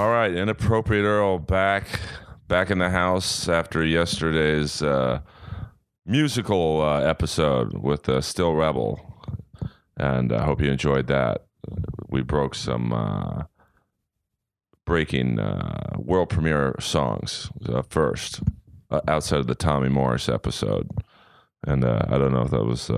All right, inappropriate Earl back back in the house after yesterday's uh, musical uh, episode with uh, Still Rebel, and I hope you enjoyed that. We broke some uh, breaking uh, world premiere songs uh, first outside of the Tommy Morris episode, and I don't know if that was.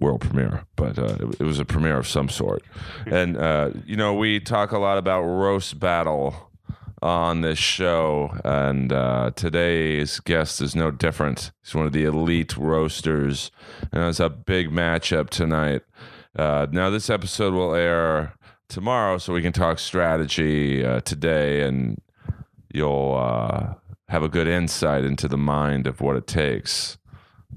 World premiere, but uh, it, it was a premiere of some sort. And uh, you know, we talk a lot about roast battle on this show, and uh, today's guest is no different. He's one of the elite roasters, and it's a big matchup tonight. Uh, now, this episode will air tomorrow, so we can talk strategy uh, today, and you'll uh, have a good insight into the mind of what it takes.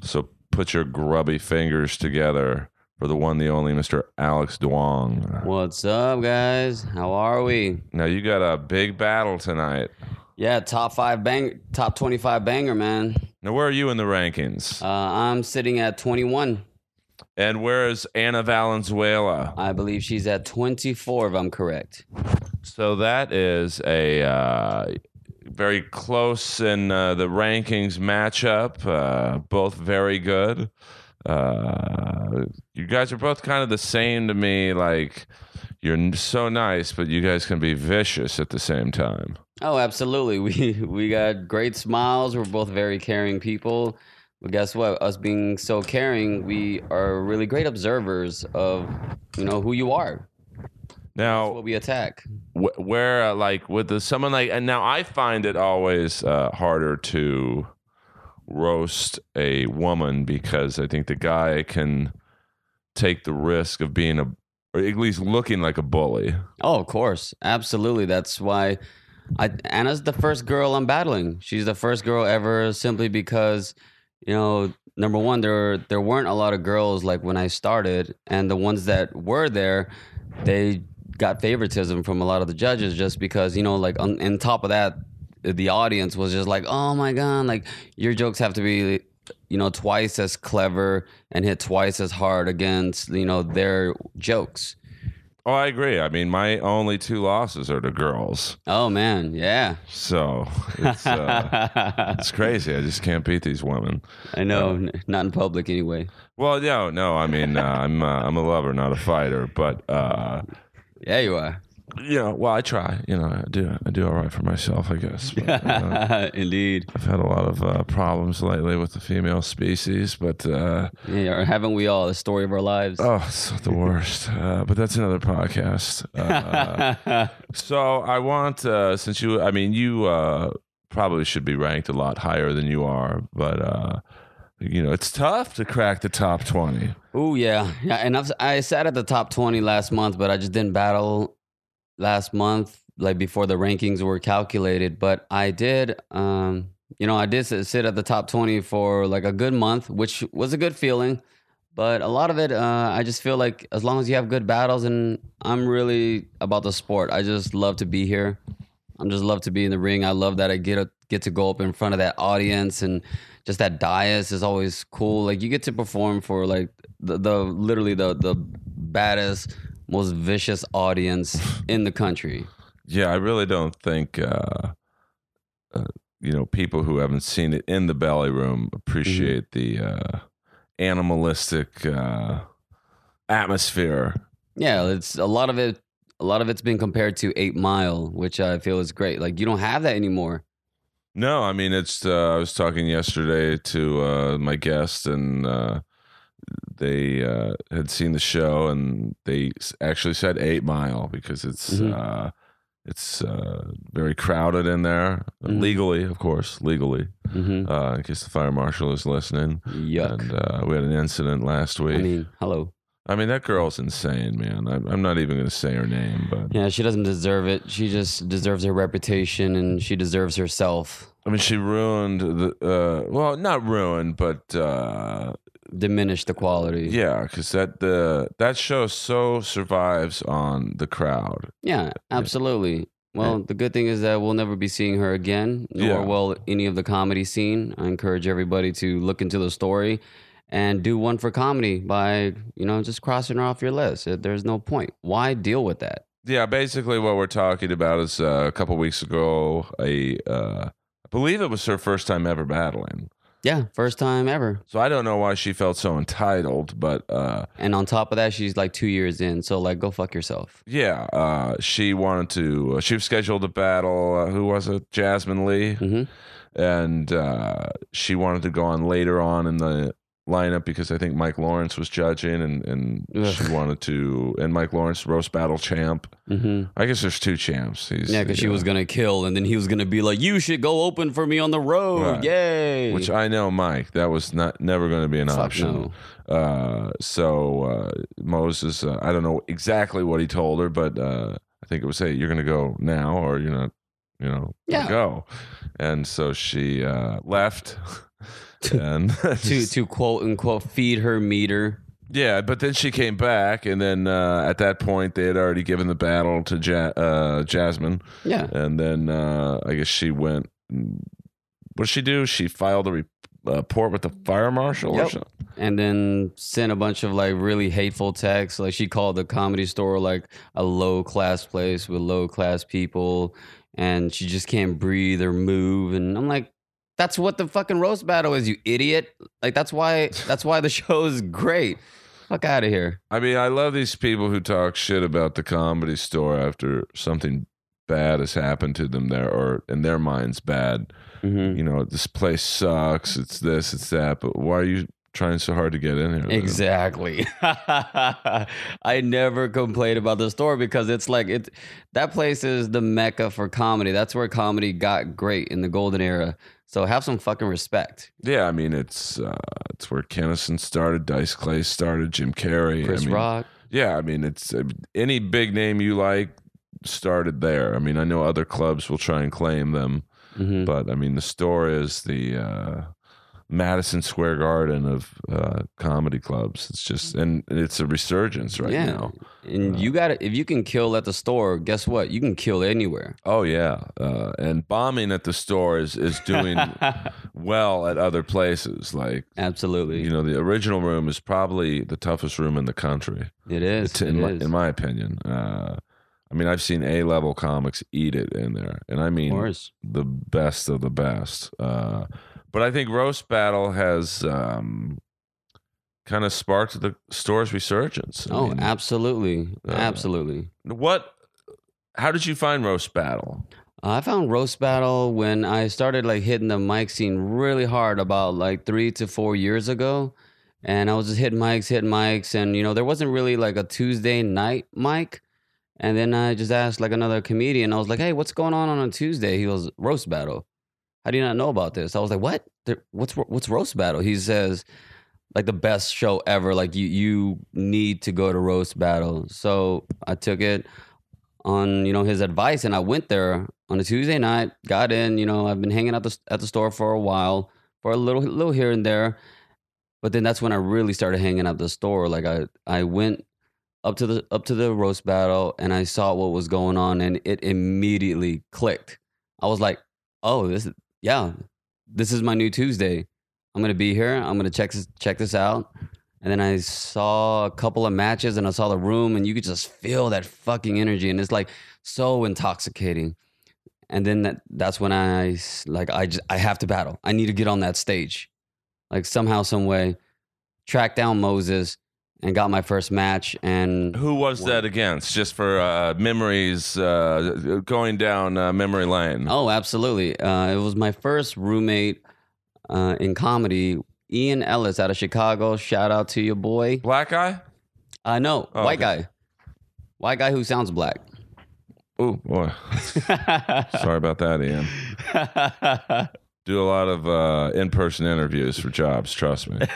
So put your grubby fingers together for the one, the only Mr. Alex Duong. What's up, guys? How are we? Now you got a big battle tonight. Yeah, top five bang, top twenty-five banger, man. Now, where are you in the rankings? Uh, I'm sitting at twenty-one. And where is Anna Valenzuela? I believe she's at twenty-four, if I'm correct. So that is a uh, very close in uh, the rankings matchup. Uh, both very good. Uh, you guys are both kind of the same to me. Like you're so nice, but you guys can be vicious at the same time. Oh, absolutely. We we got great smiles. We're both very caring people. But guess what? Us being so caring, we are really great observers of you know who you are. Now, What we attack. wh- where uh, like with the someone like and now i find it always uh, harder to roast a woman because i think the guy can take the risk of being a or at least looking like a bully Oh, of course, absolutely. That's why I Anna's the first girl I'm battling. She's the first girl ever, simply because you know, number one, there there weren't a lot of girls like when I started, and the ones that were there, they got favoritism from a lot of the judges just because you know, like on, on top of that, the audience was just like, oh my god, like your jokes have to be. You know, twice as clever and hit twice as hard against you know their jokes. oh i agree i mean my only two losses are to girls Oh man, yeah. so it's uh, it's crazy i just can't beat these women I know, n- not in public anyway. well no no i mean uh, i'm uh, i'm a lover not a fighter but uh Yeah, you are. you know, well, I try. You know, I do. I do all right for myself, I guess. But, uh, Indeed. I've had a lot of uh, problems lately with the female species, but uh, Yeah, haven't we all? The story of our lives. oh, it's the worst. Uh, but that's another podcast. Uh, so I want, uh, since you, I mean, you uh, probably should be ranked a lot higher than you are, but uh, you know, it's tough to crack the top twenty. Oh yeah, yeah. And I've, I sat at the top twenty last month, but I just didn't battle last month, like before the rankings were calculated. But I did, um, you know, I did sit at the top twenty for like a good month, which was a good feeling. But a lot of it, uh, I just feel like as long as you have good battles, and I'm really about the sport. I just love to be here. I'm just love to be in the ring. I love that I get a, get to go up in front of that audience and just that dais is always cool. Like you get to perform for like the, the literally the the baddest, most vicious audience in the country. Yeah, I really don't think uh, uh, you know people who haven't seen it in the belly room appreciate the uh, animalistic uh, atmosphere. Yeah, it's a lot of it. A lot of it's been compared to Eight Mile, which I feel is great. Like you don't have that anymore. No, I mean it's. Uh, I was talking yesterday to uh, my guest, and uh, they uh, had seen the show, and they actually said Eight Mile because it's Mhm. uh, it's uh, very crowded in there, Mhm. legally, of course, legally. hmm Uh, in case the fire marshal is listening. Yuck. And uh, we had an incident last week. I mean, hello. I mean, that girl's insane, man. I'm, I'm not even going to say her name, but Yeah, she doesn't deserve it. She just deserves her reputation, and she deserves herself. I mean, she ruined the. Uh, well, not ruined, but uh, Diminish the quality. yeah, because that the that show so survives on the crowd. Yeah, absolutely. Well, the good thing is that we'll never be seeing her again, nor Yeah. will any of the comedy scene. I encourage everybody to look into the story and do one for comedy by, you know, just crossing her off your list. There's no point. Why deal with that? Yeah, basically what we're talking about is uh, a couple weeks ago, a uh, I believe it was her first time ever battling. Yeah, first time ever. So I don't know why she felt so entitled, but uh, And on top of that, she's like two years in. So like, go fuck yourself. yeah, uh, she wanted to. Uh, she was scheduled to battle. Uh, who was it? Jasmine Lee, hmm and uh, she wanted to go on later on in the lineup because I think Mike Lawrence was judging, and and Ugh. she wanted to. And Mike Lawrence, roast battle champ. hmm I guess there's two champs. He's, Yeah, because she was gonna kill, and then he was gonna be like, "You should go open for me on the road." Right. Yay! Which I know, Mike. That was not never going to be an option. no. Uh, so uh, Moses, uh, I don't know exactly what he told her, but uh, I think it was, "Hey, you're going to go now, or you're not, you know, Yeah. go." And so she uh, left, and to to quote unquote feed her meter. yeah, but then she came back, and then uh, at that point they had already given the battle to ja- uh, Jasmine, Yeah, and then uh, I guess she went. What did she do? She filed a re- report with the fire marshal or something. and then sent a bunch of like really hateful texts. Like she called the comedy store like a low class place with low class people, and she just can't breathe or move. And I'm like, that's what the fucking roast battle is, you idiot. Like that's why that's why the show is great. Fuck out of here. I mean, I love these people who talk shit about the comedy store after something bad has happened to them there, or in their minds, bad. Mm-hmm. You know, this place sucks. It's this, it's that. But why are you trying so hard to get in here? Exactly. I never complain about the store because it's like it that place is the mecca for comedy. That's where comedy got great in the golden era. So have some fucking respect. Yeah, I mean, it's uh, it's where Kinison started, Dice Clay started, Jim Carrey, Chris I mean, Rock. Yeah, I mean, it's uh, any big name you like started there. I mean, I know other clubs will try and claim them. hmm but I mean, the store is the uh, Madison Square Garden of uh, comedy clubs. It's just, and it's a resurgence right yeah. now. And you got to if you can kill at the store, guess what? You can kill anywhere. Oh yeah, uh, and bombing at the store is is doing well at other places. Like Absolutely. you know, the original room is probably the toughest room in the country, it is. It's It in, my, is. in my opinion. Uh, I mean, I've seen A level comics eat it in there, and I mean, the best of the best. But I think roast battle has um, kind of sparked the store's resurgence. I Oh, mean, absolutely. uh, absolutely. what? How did you find roast battle? I found roast battle when I started like hitting the mic scene really hard about like three to four years ago, and I was just hitting mics, hitting mics, and you know there wasn't really like a Tuesday night mic, and then I just asked like another comedian, I was like, "Hey, what's going on on a Tuesday?" He goes, "Roast battle." How do you not know about this? I was like, "What? What's what's roast battle?" He says, "Like the best show ever. Like you you need to go to roast battle." So I took it on you know his advice and I went there on a Tuesday night got in you know I've been hanging out the, at the store for a while for a little little here and there but then that's when I really started hanging out the store like I I went up to the up to the roast battle and I saw what was going on and it immediately clicked I was like oh this is yeah this is my new Tuesday I'm gonna be here I'm gonna check this check this out and then I saw a couple of matches and I saw the room and you could just feel that fucking energy and it's like so intoxicating. And then that that's when I like I just I have to battle. I need to get on that stage. Like somehow some way track down Moses and got my first match and Who was that against? Just for uh, memories, uh, going down uh, memory lane. Oh, absolutely. Uh, it was my first roommate uh, in comedy, Ian Ellis out of Chicago. Shout out to your boy. Black guy. Uh no, Oh, white okay. guy. White guy who sounds black. Oh boy, sorry about that, Ian. Do a lot of uh, in-person interviews for jobs. Trust me.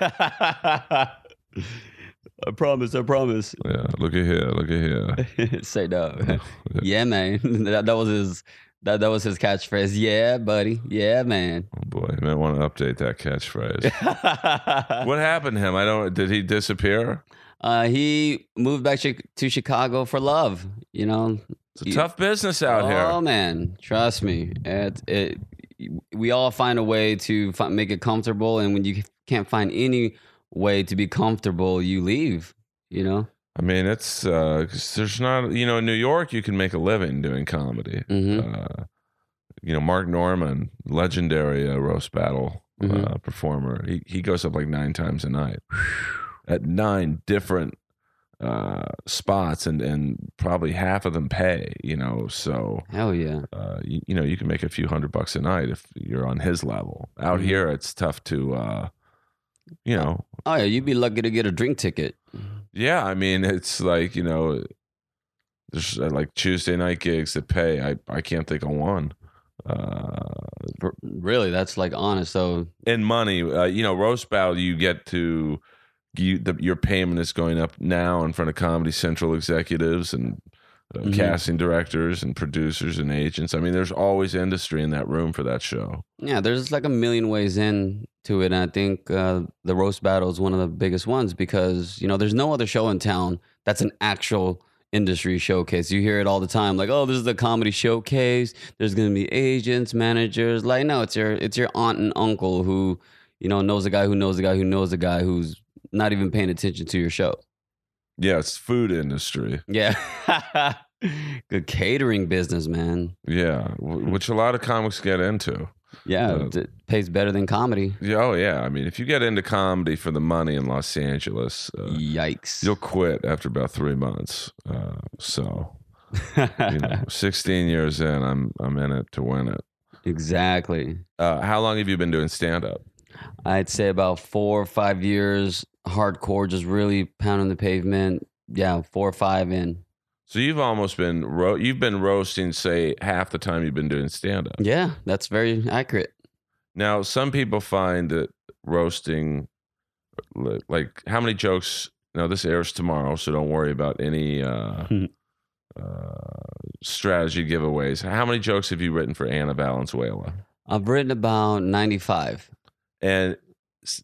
I promise, I promise. Yeah, look at here, look at here. Say no. yeah, man. That, that was his that, that was his catchphrase. Yeah, buddy. Yeah, man. Oh boy, you might want to update that catchphrase. what happened to him? I don't. Did he disappear? uh, he moved back to Chicago for love. You know. It's a You- tough business out oh here. Oh man, trust me. It, it we all find a way to make it comfortable, and when you can't find any way to be comfortable, you leave. You know. I mean, it's uh there's not you know in New York you can make a living doing comedy. hmm Uh, you know, Mark Normand, legendary uh, roast battle uh, Mhm. performer. He he goes up like nine times a night at nine different uh, spots, and and probably half of them pay. You know, so Hell yeah. uh, you, you know you can make a few hundred bucks a night if you're on his level. Out Mhm. here, it's tough to. You know, Oh yeah, you'd be lucky to get a drink ticket. Yeah, I mean, it's like you know, there's uh, like Tuesday night gigs that pay. I I can't think of one. Uh, Really, that's like honest. So in money, uh, you know, roast battle, you get to you the, your payment is going up now in front of Comedy Central executives and uh, Mhm. casting directors and producers and agents. I mean, there's always industry in that room for that show. yeah, there's like a million ways in to it, and I think uh, the roast battle is one of the biggest ones because you know there's no other show in town that's an actual industry showcase. You hear it all the time, like, oh, this is the comedy showcase. There's gonna be agents, managers. Like, no, it's your it's your aunt and uncle who you know knows a guy who knows a guy who knows a guy who's not even paying attention to your show. Yeah, it's food industry. Yeah. Good catering business, man. Yeah, which a lot of comics get into. Yeah, Uh, it pays better than comedy. Yeah, oh yeah. I mean, if you get into comedy for the money in Los Angeles, uh, Yikes. you'll quit after about three months. Uh, so, you know, 16 years in, I'm I'm in it to win it. exactly. Uh, how long have you been doing stand up? I'd say about four or five years hardcore, just really pounding the pavement. Yeah, four or five in. So you've almost been ro- you've been roasting, say, half the time you've been doing stand up. Yeah, that's very accurate. Now, some people find that roasting, like how many jokes. Now this airs tomorrow, so don't worry about any uh, uh, strategy giveaways. How many jokes have you written for Anna Valenzuela? I've written about 95. And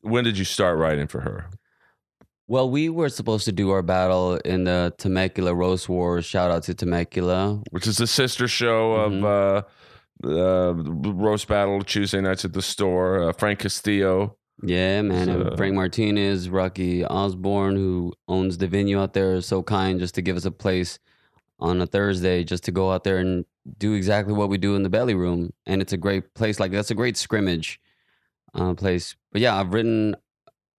when did you start writing for her? Well, we were supposed to do our battle in the Temecula Roast Wars. Shout out to Temecula. Which is the sister show of uh, uh, Roast Battle Tuesday nights at the store. Uh, Frank Castillo. Yeah, man. So- Frank Martinez, Rocky Osborne, who owns the venue out there, is so kind just to give us a place on a Thursday just to go out there and do exactly what we do in the belly room. And it's a great place. Like that's a great scrimmage uh, place. But yeah, I've written.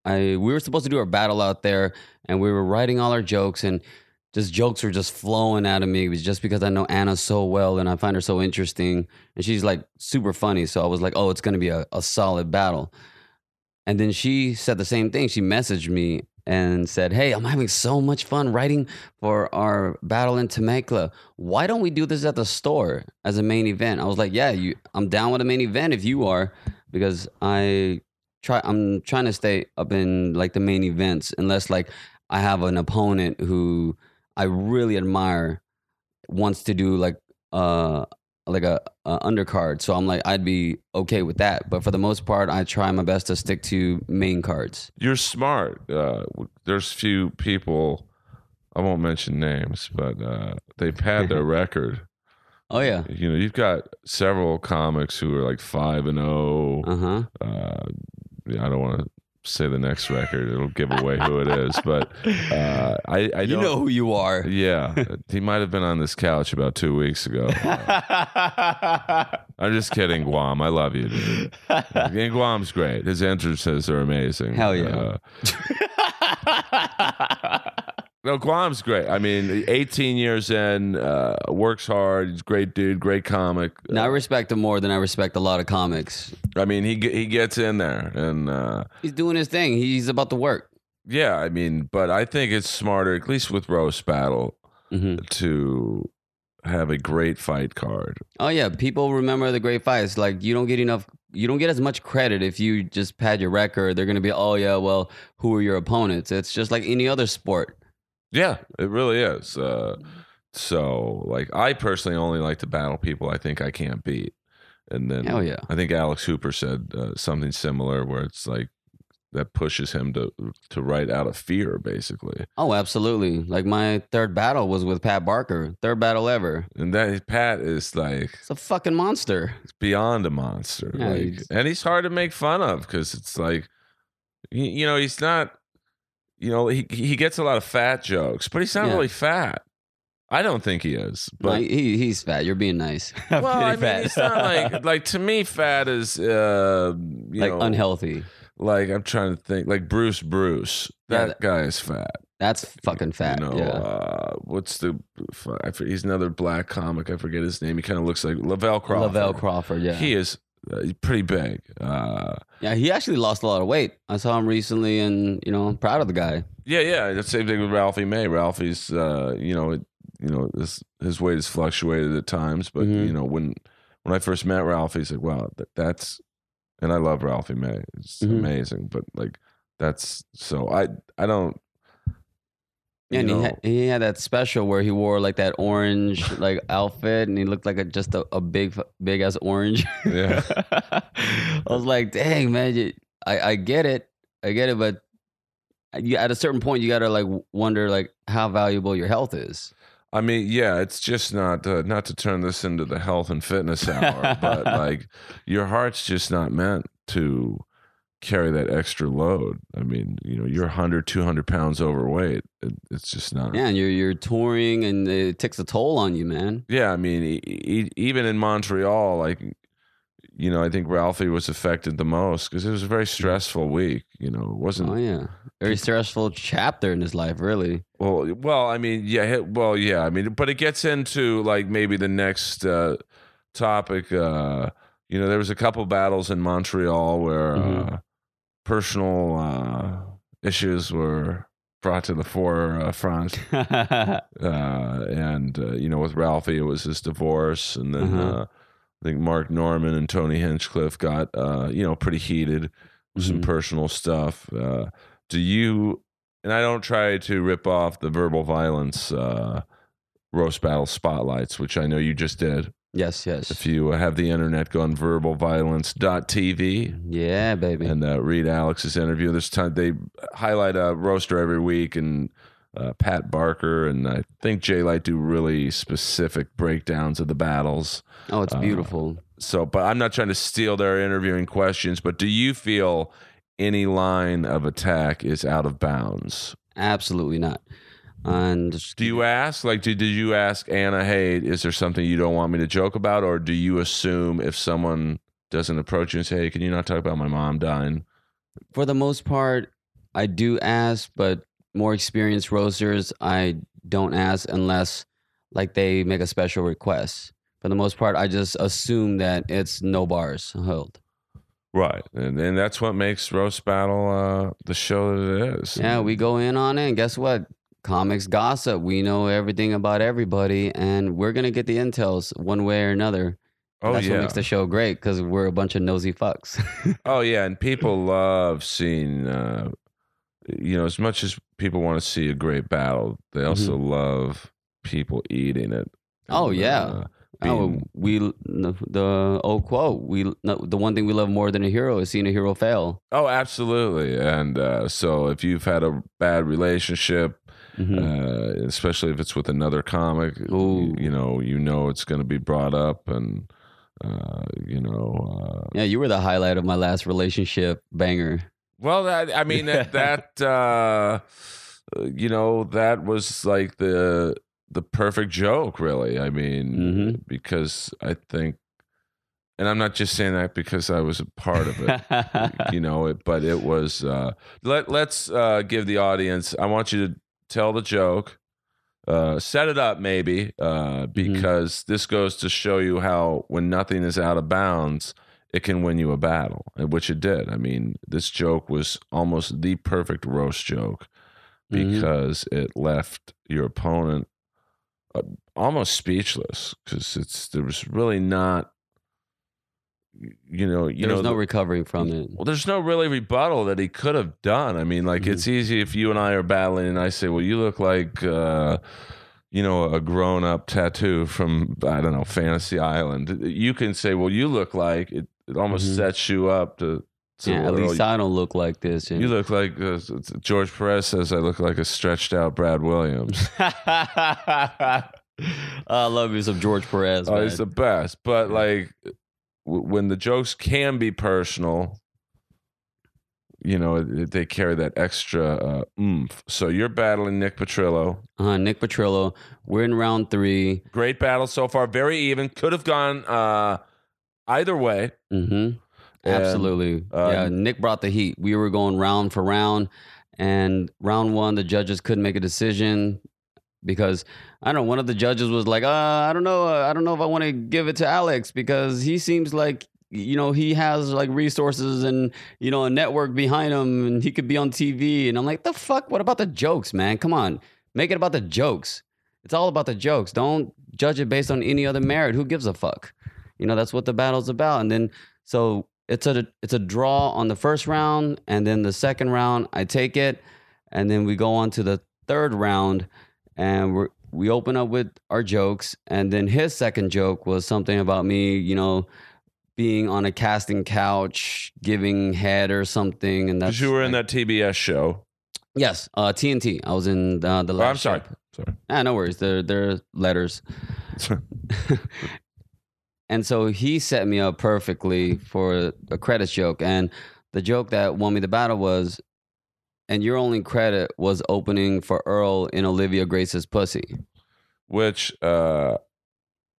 I we were supposed to do our battle out there, and we were writing all our jokes, and just jokes were just flowing out of me. It was just because I know Anna so well, and I find her so interesting, and she's like super funny. So I was like, oh, it's gonna be a, a solid battle. And then she said the same thing. She messaged me and said, Hey, I'm having so much fun writing for our battle in Temecula. Why don't we do this at the store as a main event? I was like, Yeah, you I'm down with a main event if you are, because I try I'm trying to stay up in like the main events unless like I have an opponent who I really admire wants to do like uh like a, a undercard. So I'm like I'd be okay with that. But for the most part, I try my best to stick to main cards. You're smart. Uh, there's few people, I won't mention names, but uh, they've had their record. Oh yeah. You know, you've got several comics who are like 5 and 0. Uh huh. Uh, I don't want to say the next record. It'll give away who it is. But uh, I, I You know who you are. Yeah, he might have been on this couch about two weeks ago. I'm just kidding, Guam. I love you, dude. And Guam's great. His entrances are amazing. Hell yeah. No, Guam's great. I mean, 18 years in, uh, works hard. He's a great dude, great comic. now I respect him more than I respect a lot of comics. I mean, he he gets in there, and uh, He's doing his thing. He's about to work. yeah, I mean, but I think it's smarter, at least with roast battle, hmm to have a great fight card. Oh yeah, people remember the great fights. Like you don't get enough. You don't get as much credit if you just pad your record. They're gonna be, oh yeah, well, who are your opponents? It's just like any other sport. Yeah, it really is. Uh, so, like, I personally only like to battle people I think I can't beat, and then Hell yeah. I think Alex Hooper said uh, something similar, where it's like that pushes him to to write out of fear, basically. Oh, absolutely. Like my third battle was with Pat Barker. Third battle ever. And that Pat is like It's a fucking monster. It's beyond a monster, Yeah, like, he's- and he's hard to make fun of because it's like, you, you know, he's not. You know, he he gets a lot of fat jokes, but he's not Yeah. really fat. I don't think he is. No, But he, he's fat. You're being nice. I'm well, I kidding, mean, fat. it's not like like to me, fat is uh, you like know, unhealthy. Like I'm trying to think, like Bruce Bruce. Yeah, That that- guy is fat. That's fucking fat. You know, yeah. uh, what's the? I forget, he's another black comic. I forget his name. He kind of looks like Lavelle Crawford. Lavelle Crawford. Yeah. He is uh, pretty big. Uh, yeah. He actually lost a lot of weight. I saw him recently, and you know, I'm proud of the guy. yeah, yeah. The same thing with Ralphie May. Ralphie's, uh, you know, it, you know, his his weight has fluctuated at times, but Mhm. you know, when when I first met Ralphie, he's like, wow, that, that's, and I love Ralphie May. It's Mhm. amazing, but like that's so I I don't. Yeah, and he had, he had that special where he wore like that orange like outfit, and he looked like a, just a, a big big ass orange. Yeah. I was like, dang man, you, I I get it, I get it, but you, at a certain point, you gotta like wonder like how valuable your health is. I mean, yeah, it's just not uh, not to turn this into the health and fitness hour, but like your heart's just not meant to carry that extra load. I mean, you know, you're 100, 200 pounds overweight. It, it's just not. Yeah, and you're you're touring, and it takes a toll on you, man. Yeah, I mean, e- e- even in Montreal, like, you know, I think Ralphie was affected the most because it was a very stressful week. You know, it wasn't. Oh yeah, very stressful chapter in his life, really. Well, well, I mean, yeah, well, yeah, I mean, but it gets into like maybe the next uh, topic. Uh, you know, there was a couple battles in Montreal where Mhm. uh, personal uh, issues were brought to the forefront, uh, and uh, you know, with Ralphie, it was his divorce, and then Uh-huh. uh, I think Mark Normand and Tony Hinchcliffe got uh, you know pretty heated with some Mhm. personal stuff. Uh, do you? And I don't try to rip off the verbal violence uh, roast battle spotlights, which I know you just did. Yes, yes. If you have the internet, go on verbalviolence.tv yeah, baby. and uh, read Alex's interview. This time they highlight a roaster every week, and uh, Pat Barker and I think Jay Light do really specific breakdowns of the battles. oh, it's uh, beautiful. So, but I'm not trying to steal their interviewing questions. But do you feel any line of attack is out of bounds? Absolutely not. And Do you ask, like, did, did you ask Anna, hey, is there something you don't want me to joke about? Or do you assume if someone doesn't approach you and say, hey, can you not talk about my mom dying? for the most part, I do ask, but more experienced roasters, I don't ask unless like they make a special request. For the most part, I just assume that it's no bars held. Right. And, and that's what makes Roast Battle uh, the show that it is. Yeah, we go in on it, and guess what? Comics gossip. We know everything about everybody, and we're gonna get the intels one way or another. Oh, That's yeah. what makes the show great because we're a bunch of nosy fucks. Oh yeah, and people love seeing. Uh, you know, as much as people want to see a great battle, they also love people eating it. Mm-hmm. Oh, And, yeah. uh, oh, we the old quote. We the one thing we love more than a hero is seeing a hero fail. oh, absolutely. And uh, so, if you've had a bad relationship, Mhm. uh, especially if it's with another comic, Ooh. you, know, you know it's going to be brought up, and uh, you know, uh, yeah, you were the highlight of my last relationship banger. Well, that, I mean that that uh, you know that was like the the perfect joke, really. I mean, Mhm. because I think, and I'm not just saying that because I was a part of it, you know. It, but it was. Uh, let Let's uh, give the audience. I want you to tell the joke. Uh, set it up, maybe, uh, because this goes to show you how when nothing is out of bounds, it can win you a battle, and which it did. I mean, this joke was almost the perfect roast joke Mhm. because it left your opponent uh, almost speechless because it's there was really not, you know, you there was know, no recovering from it. well, there's no really rebuttal that he could have done. I mean, like Mhm. it's easy if you and I are battling, and I say, "Well, you look like." Uh, you know, a grown up tattoo from, I don't know, Fantasy Island. You can say, well, you look like it, it almost Mhm. sets you up to, to Yeah, at least I don't look like this. you look like uh, George Perez says I look like a stretched out Brad Williams. I love you some George Perez. oh, man. he's the best. But like when the jokes can be personal, you know they carry that extra uh, oomph. So you're battling Nick Petrillo. Uh, Nick Petrillo. We're in round three. Great battle so far. Very even. Could have gone uh, either way. Mm-hmm. Absolutely. uh, yeah, Nick brought the heat. We were going round for round, and round one, the judges couldn't make a decision because I don't know. One of the judges was like, uh, "I don't know. Uh, I don't know if I want to give it to Alex because he seems like." You know, he has like resources and, you know, a network behind him and he could be on TV. And I'm like, the fuck? What about the jokes, man? Come on. Make it about the jokes. It's all about the jokes. Don't judge it based on any other merit. Who gives a fuck? You know, that's what the battle's about. And then so it's a it's a draw on the first round, and then the second round I take it, and then we go on to the third round, and we we open up with our jokes, and then his second joke was something about me, you know, being on a casting couch, giving head or something, and that's you were in like- that TBS show. yes, uh, TNT. I was in uh, the Oh, last. I'm sorry. Ship. Sorry. Ah, no worries. They're they're letters. And so he set me up perfectly for a credits joke. And the joke that won me the battle was, and your only credit was opening for Earl in Olivia Grace's pussy. Which, uh,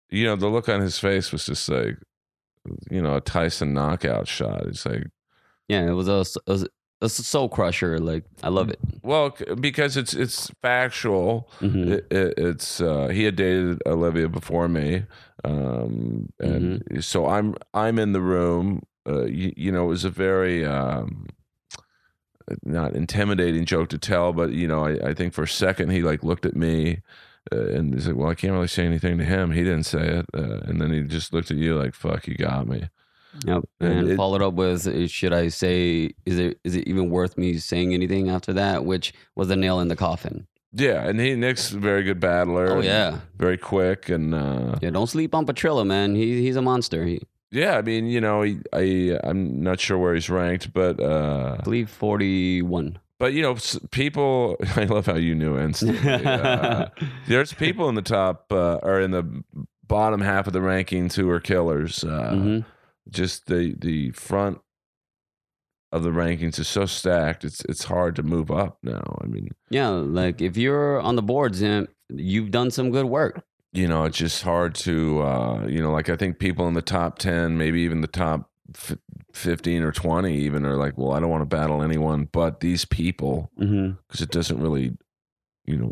you know, the look on his face was just like, you know, a Tyson knockout shot. It's like, Yeah, it was a, a, a soul crusher. Like, I love it. well, because it's it's factual. Mhm. It, it, it's uh, he had dated Olivia before me, um, and so I'm I'm in the room. Uh, you, you know, it was a very um, not intimidating joke to tell, but you know, I, I think for a second he like looked at me. Uh, and he's like, "Well, I can't really say anything to him. He didn't say it." Uh, and then he just looked at you like, "Fuck, you got me." Yep. And And it- followed up with, uh, should I say, is it is it even worth me saying anything after that? Which was the nail in the coffin. Yeah, and he Nick's a very good battler. Oh yeah, very quick and uh, yeah. Don't sleep on Petrillo, man. He he's a monster. He, yeah. I mean, you know, he, I I'm not sure where he's ranked, but uh, I believe forty one. but you know, people. I love how you knew instantly. Uh, there's people in the top uh, or in the bottom half of the rankings who are killers. Uh, hmm Just the the front of the rankings is so stacked. It's it's hard to move up now. I mean, Yeah, like if you're on the boards, then you've done some good work. You know, it's just hard to, uh, you know, like I think people in the top 10, maybe even the top f- 15 or 20 even are like, well, I don't want to battle anyone but these people Mm-hmm. because it doesn't really, you know,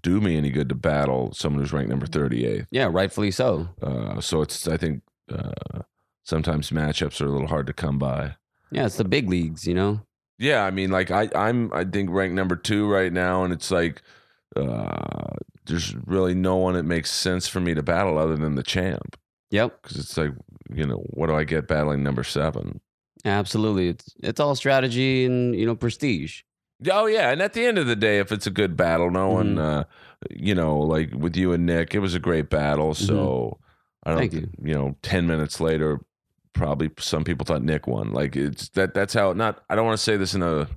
do me any good to battle someone who's ranked number 38. Yeah, rightfully so. Uh, so it's, I think, uh, sometimes matchups are a little hard to come by. Yeah, it's the big leagues, you know. Yeah, I mean, like I, I'm, I think ranked number two right now, and it's like, uh, there's really no one that makes sense for me to battle other than the champ. Yep, because it's like you know what do I get battling number seven? absolutely. It's it's all strategy and you know prestige. Oh yeah, and at the end of the day, if it's a good battle, no one, Mm-hmm. uh, you know, like with you and Nick, it was a great battle. So I don't, Mm-hmm. You. know, ten minutes later, probably some people thought Nick won. Like it's that that's how. Not I don't want to say this in a.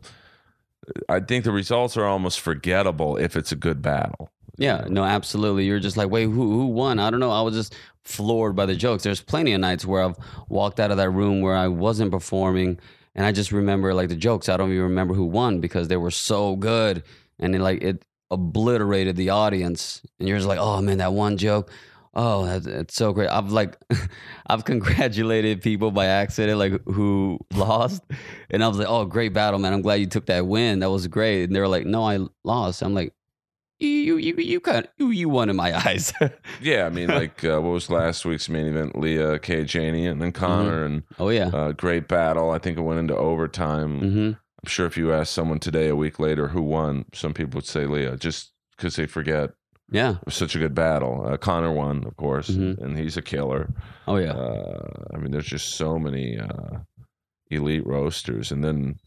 I think the results are almost forgettable if it's a good battle. Yeah, no, absolutely. You're just like, wait, who who won? I don't know. I was just floored by the jokes. There's plenty of nights where I've walked out of that room where I wasn't performing, and I just remember like the jokes. I don't even remember who won because they were so good, and it like it obliterated the audience. And you're just like, oh man, that one joke. Oh, that's, it's so great. I've like, I've congratulated people by accident, like who lost, and I was like, oh, great battle, man. I'm glad you took that win. That was great. And they were like, no, I lost. I'm like, you you you kind you you won in my eyes. Yeah, I mean, like uh, what was last week's main event? Leah, Kayajanian, and then Connor, and oh yeah. uh, great battle. I think it went into overtime. hmm I'm sure if you asked someone today, a week later, who won, some people would say Leah, just because they forget Yeah, it was such a good battle. Uh, Connor won, of course, Mhm. and he's a killer. Oh yeah. Uh, I mean, there's just so many uh, elite roasters, and then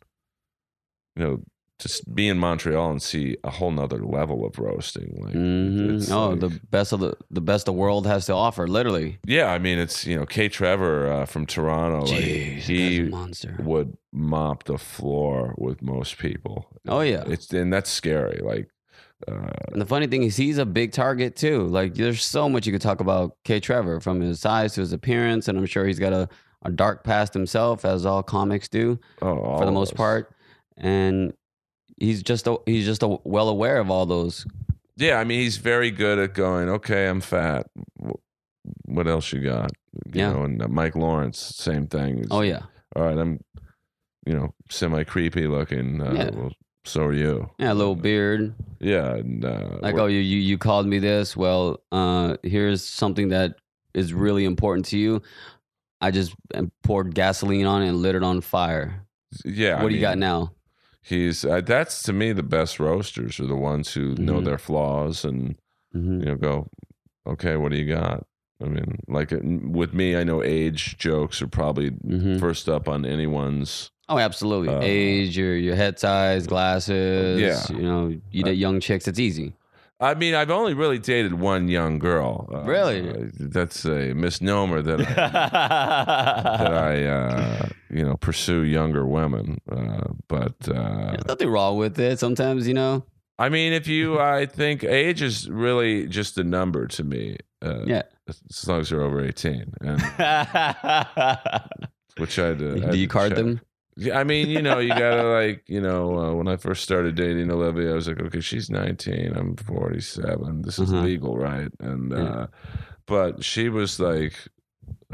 you know, just be in Montreal and see a whole nother level of roasting. Like, hmm Oh, like- the best of the the best the world has to offer. Literally. yeah, I mean, it's you know, K. Trevor uh, from Toronto. like, Jeez, a he monster. would mop the floor with most people. Oh yeah. It's and that's scary. Like, uh, And the funny thing is, he's a big target too. Like, there's so much you could talk about K. Trevor, from his size to his appearance, and I'm sure he's got a, a dark past himself, as all comics do oh, for the most part. and he's just a, he's just a, well aware of all those. Yeah, I mean, he's very good at going. Okay, I'm fat. What else you got? You Yeah. know, and uh, Mike Lawrence, same thing. He's, Oh yeah, All right, I'm, you know, semi creepy looking. Uh, Yeah. Well, so are you. yeah, a little beard. Yeah, and uh, Like, oh, you, you you called me this. Well, uh, here's something that is really important to you. I just uh, poured gasoline on it and lit it on fire. yeah. what I do you got now? He's uh, that's to me the best roasters are the ones who know Mhm. their flaws and hmm you know go, okay, what do you got? I mean, like uh, with me, I know age jokes are probably hmm first up on anyone's. Oh, absolutely. Uh, Age, your your head size, glasses. Yeah. you know, you date young chicks. It's easy. I mean, I've only really dated one young girl. Uh, Really? that's a misnomer that I, that I uh, you know pursue younger women. Uh, but uh, There's nothing wrong with it. Sometimes, you know. I mean, if you, I think age is really just a number to me. Uh, Yeah. as long as you're over eighteen, and which I did. Do you card them? Yeah, I mean, you know, you gotta like, you know, uh, when I first started dating Olivia, I was like, okay, she's 19, I'm 47. This is Uh-huh. legal, right? And Yeah. uh, but she was like,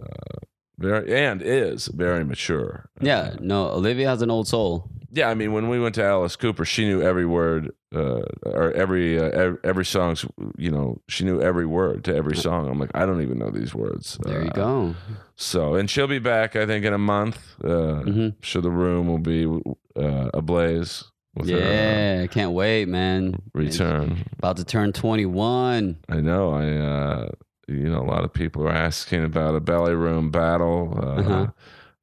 uh, very and is very mature. Yeah. Uh, No, Olivia has an old soul. Yeah. I mean, when we went to Alice Cooper, she knew every word, uh, or every uh, every, every song's. You know, she knew every word to every song. I'm like, I don't even know these words. There you Uh, go. So, and she'll be back, I think, in a month. Uh, hmm sure the room will be uh, ablaze with her Yeah, can't wait, man. uh, return. About to turn 21. I know. I uh, you know a lot of people are asking about a belly room battle. Uh, Uh-huh.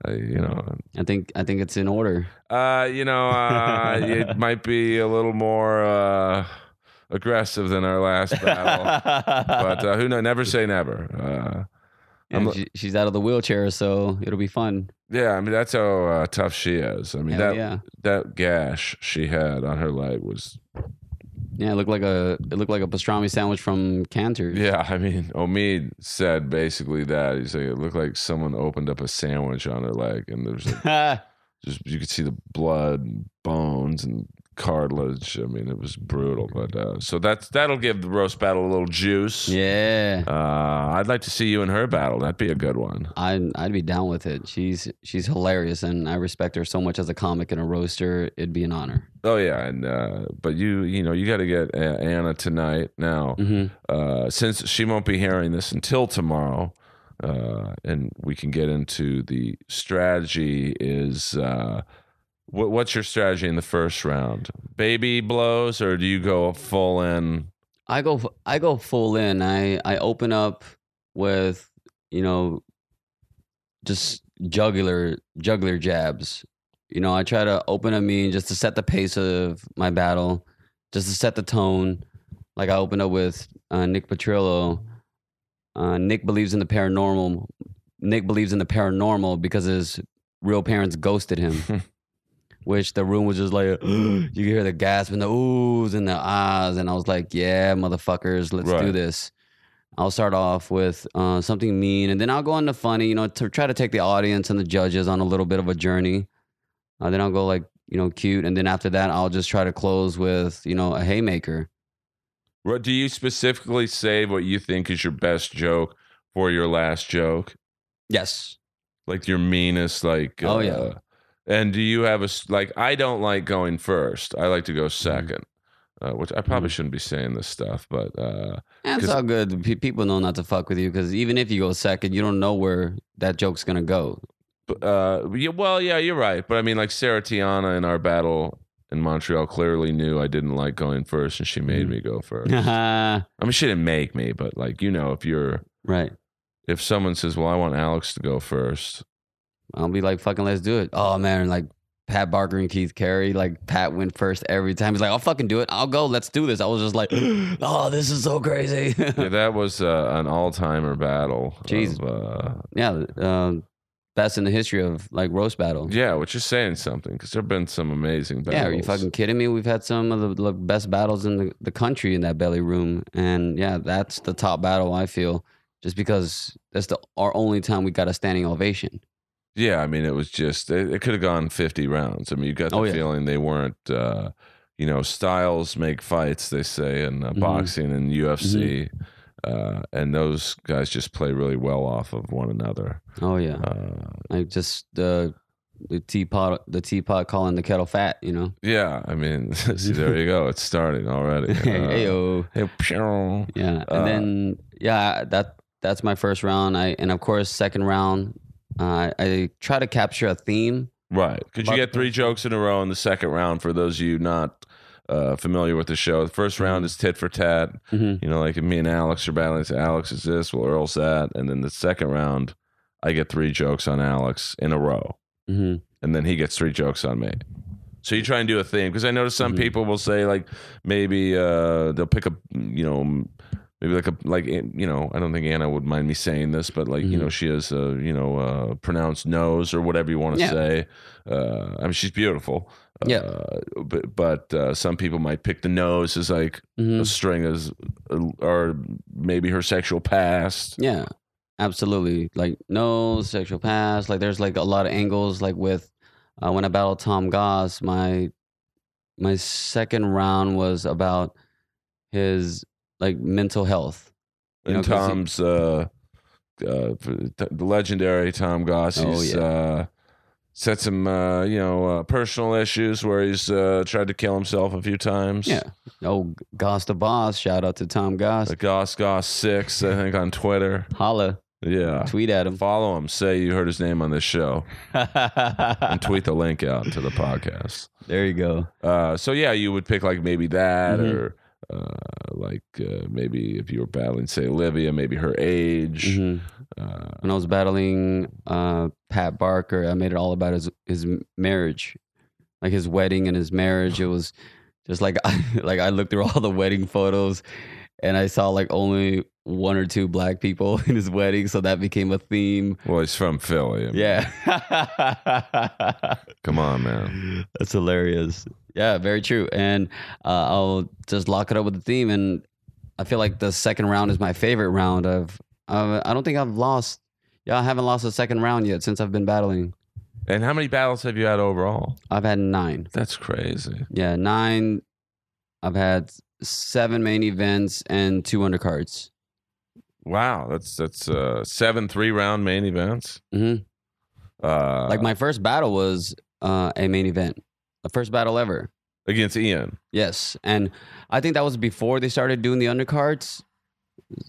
I, you know, I think I think it's in order. uh, you know, uh, it might be a little more uh, aggressive than our last battle, but uh, who knows? Never say never. Uh, Yeah, she, she's out of the wheelchair, so it'll be fun. yeah, I mean that's how uh, tough she is. I mean Hell that yeah. that gash she had on her leg was Yeah, it looked like a it looked like a pastrami sandwich from Canter's. Yeah, I mean, Omid said basically that. He's like, it looked like someone opened up a sandwich on her leg, and there's like, just you could see the blood, and bones, and cartilage. I mean, it was brutal. But uh, so that's that'll give the roast battle a little juice. yeah. Uh, I'd like to see you in her battle. That'd be a good one. I'd I'd be down with it. She's she's hilarious, and I respect her so much as a comic and a roaster. It'd be an honor. Oh yeah, and uh, but you you know you got to get uh, Anna tonight now. hmm uh, since she won't be hearing this until tomorrow, uh, and we can get into the strategy. Is uh, what, what's your strategy in the first round? Baby blows, or do you go full in? I go I go full in. I I open up with you know just juggler jugular jabs. You know, I try to open a mean just to set the pace of my battle, just to set the tone. Like I opened up with uh, Nick Petrillo. Uh, Nick believes in the paranormal. Nick believes in the paranormal because his real parents ghosted him. which the room was just like you could hear the gasp and the oohs and the ahs. And i was like yeah motherfuckers let's do this. I'll start off with uh, something mean and then i'll go into funny you know to try to take the audience and the judges on a little bit of a journey. Uh, then i'll go like you know cute and then after that i'll just try to close with you know a haymaker. What do you specifically save what you think is your best joke for your last joke? yes. Like your meanest, like Oh, yeah. And do you have a like? I don't like going first. I like to go Mm-hmm. 2nd uh, which I probably shouldn't be saying this stuff, but uh, it's all good Pe- people know not to fuck with you because even if you go second you don't know where that joke's gonna go But, uh, yeah, well, yeah, you're right. But I mean, like Sarah Tiana in our battle in Montreal clearly knew I didn't like going first, and she made Mhm. me go first. I mean, she didn't make me, but like you know, if you're right if someone says, "Well, I want Alex to go first, I'll be like, fucking, let's do it. Oh man, like Pat Barker and Keith Carey, like Pat went first every time. He's like, I'll fucking do it. I'll go. Let's do this. I was just like, oh, this is so crazy. yeah, that was uh, an all timer battle. Jeez. Of, uh, yeah, um, best in the history of like roast battle. yeah, which is saying something because there've been some amazing battles. Yeah, are you fucking kidding me? We've had some of the, the best battles in the, the country in that belly room, and yeah, that's the top battle I feel. Just because that's the our only time we got a standing ovation. Yeah, I mean, it was just it, it could have gone fifty rounds. I mean, you got the Oh, yeah. feeling they weren't. Uh, you know, styles make fights, they say in uh, Mhm. boxing and UFC, Mm-hmm. uh, and those guys just play really well off of one another. Oh yeah, Uh, like just the the teapot, the teapot calling the kettle fat. You know. yeah, I mean, see, there you go. It's starting already. Uh, Heyo. hey, pshong. Yeah, and Uh, then yeah, that that's my first round. I and of course second round, uh, I try to capture a theme. Right. Because you get three jokes in a row in the second round for those of you not uh, familiar with the show. The first round is tit for tat. Mm-hmm. You know, like me and Alex are battling, say Alex is this, well, Earl's that. And then the second round, I get three jokes on Alex in a row. Mm-hmm. And then he gets three jokes on me. So you try and do a theme. Because I notice some Mhm. people will say, like, maybe uh, they'll pick a, you know, maybe like a, like, you know, I don't think Anna would mind me saying this, but like, you Mhm. know, she has a, you know, uh, pronounced nose or whatever you want to Yeah. say. Uh, I mean, she's beautiful. Yeah. Uh, but but uh, some people might pick the nose as like Mm-hmm. a string as, or maybe her sexual past. Yeah, absolutely. Like no sexual past. Like there's like a lot of angles. Like with uh, when I battled Tom Goss, my my second round was about his like mental health. You and know, 'cause he- Tom's uh, uh, the legendary Tom Goss. Oh, He's yeah. uh, set some uh, you know uh, personal issues where he's uh, tried to kill himself a few times. Yeah. Oh, Goss the boss. Shout out to Tom Goss. The Goss Goss six, I think, on Twitter. Holla. Yeah. Tweet at him. Follow him. Say you heard his name on this show, and tweet the link out to the podcast. There you go. Uh, so yeah, you would pick like maybe that, Mhm. or uh, like uh, maybe if you were battling, say Olivia, maybe her age. Mhm. Uh, When I was battling uh, Pat Barker, I made it all about his his marriage, like his wedding and his marriage. It was just like like I looked through all the wedding photos, and I saw like only one or two black people in his wedding, so that became a theme. well, he's from Philly. I mean, Yeah, Come on, man. that's hilarious. Yeah, very true. And uh, I'll just lock it up with the theme, and I feel like the second round is my favorite round. Of uh, I don't think I've lost. Yeah, I haven't lost a second round yet since I've been battling. And how many battles have you had overall? I've had nine. That's crazy. Yeah, nine. I've had seven main events and two undercards. Wow, that's that's uh, seven three round main events. hmm Uh, like my first battle was uh, a main event, the first battle ever. against Ian. Yes, and I think that was before they started doing the undercards.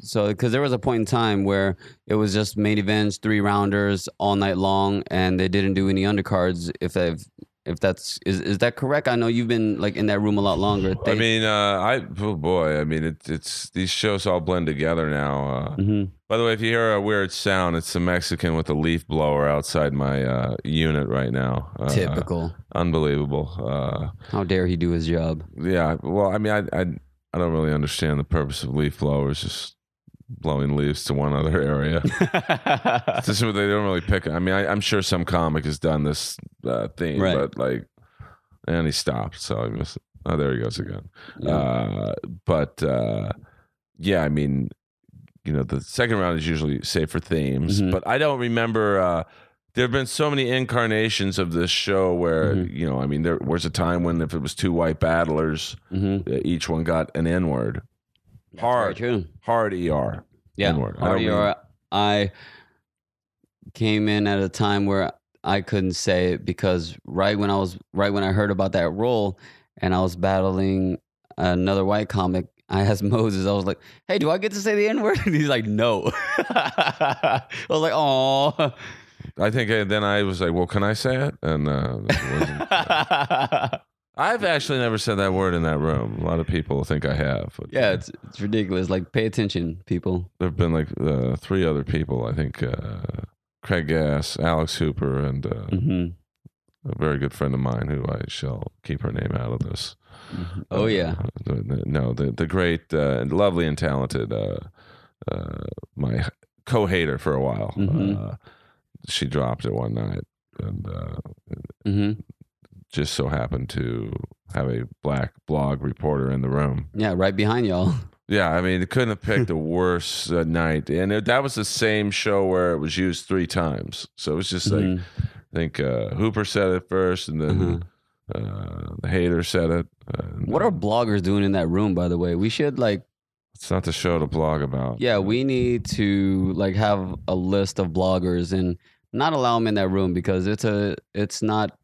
So, because there was a point in time where it was just main events, three rounders all night long, and they didn't do any undercards. If they've, if that's is is that correct? I know you've been like in that room a lot longer. I mean, uh, I oh boy, I mean, it, it's these shows all blend together now. Uh, hmm By the way, if you hear a weird sound, it's a Mexican with a leaf blower outside my uh, unit right now. Uh, typical. unbelievable. Uh, How dare he do his job? yeah, well, I mean, I, I I don't really understand the purpose of leaf blowers. Just blowing leaves to one other area. It's just what they don't really pick. I mean, I, I'm sure some comic has done this uh, theme, Right. but like, and he stopped. So I missed. It. Oh, there he goes again. Yeah. Uh, but uh, yeah, I mean, you know, the second round is usually safe for themes, Mhm. but I don't remember. Uh, there have been so many incarnations of this show where Mhm. you know, I mean, there was a time when if it was two white battlers, hmm uh, each one got an N word, hard, hard ER. Yeah. N-word. I don't I came in at a time where I couldn't say it because right when I was right when I heard about that role and I was battling another white comic, I asked Moses, I was like, Hey, do I get to say the N-word? And he's like, No. I was like, Oh I think uh, then I was like, well, can I say it? And uh, I've actually never said that word in that room. A lot of people think I have. But Yeah, it's it's ridiculous. Like pay attention, people. there have been like uh, three other people. I think uh, Craig Gass, Alex Hooper, and uh, hmm a very good friend of mine who I shall keep her name out of this. Oh Uh, yeah. no, the the great, uh, and lovely, and talented uh, uh, my co-hater for a while. Mhm. Uh, she dropped it one night, and uh, hmm just so happened to have a black blog reporter in the room. Yeah, right behind y'all. Yeah, I mean, they couldn't have picked a worse uh, night, and it, that was the same show where it was used three times. So it was just like Mhm. I think uh, Hooper said it first, and then Uh-huh. Uh, the hater said it. and What are bloggers doing in that room? By the way, we should like It's not the show to blog about. Yeah, we need to like have a list of bloggers and not allow them in that room because it's a it's not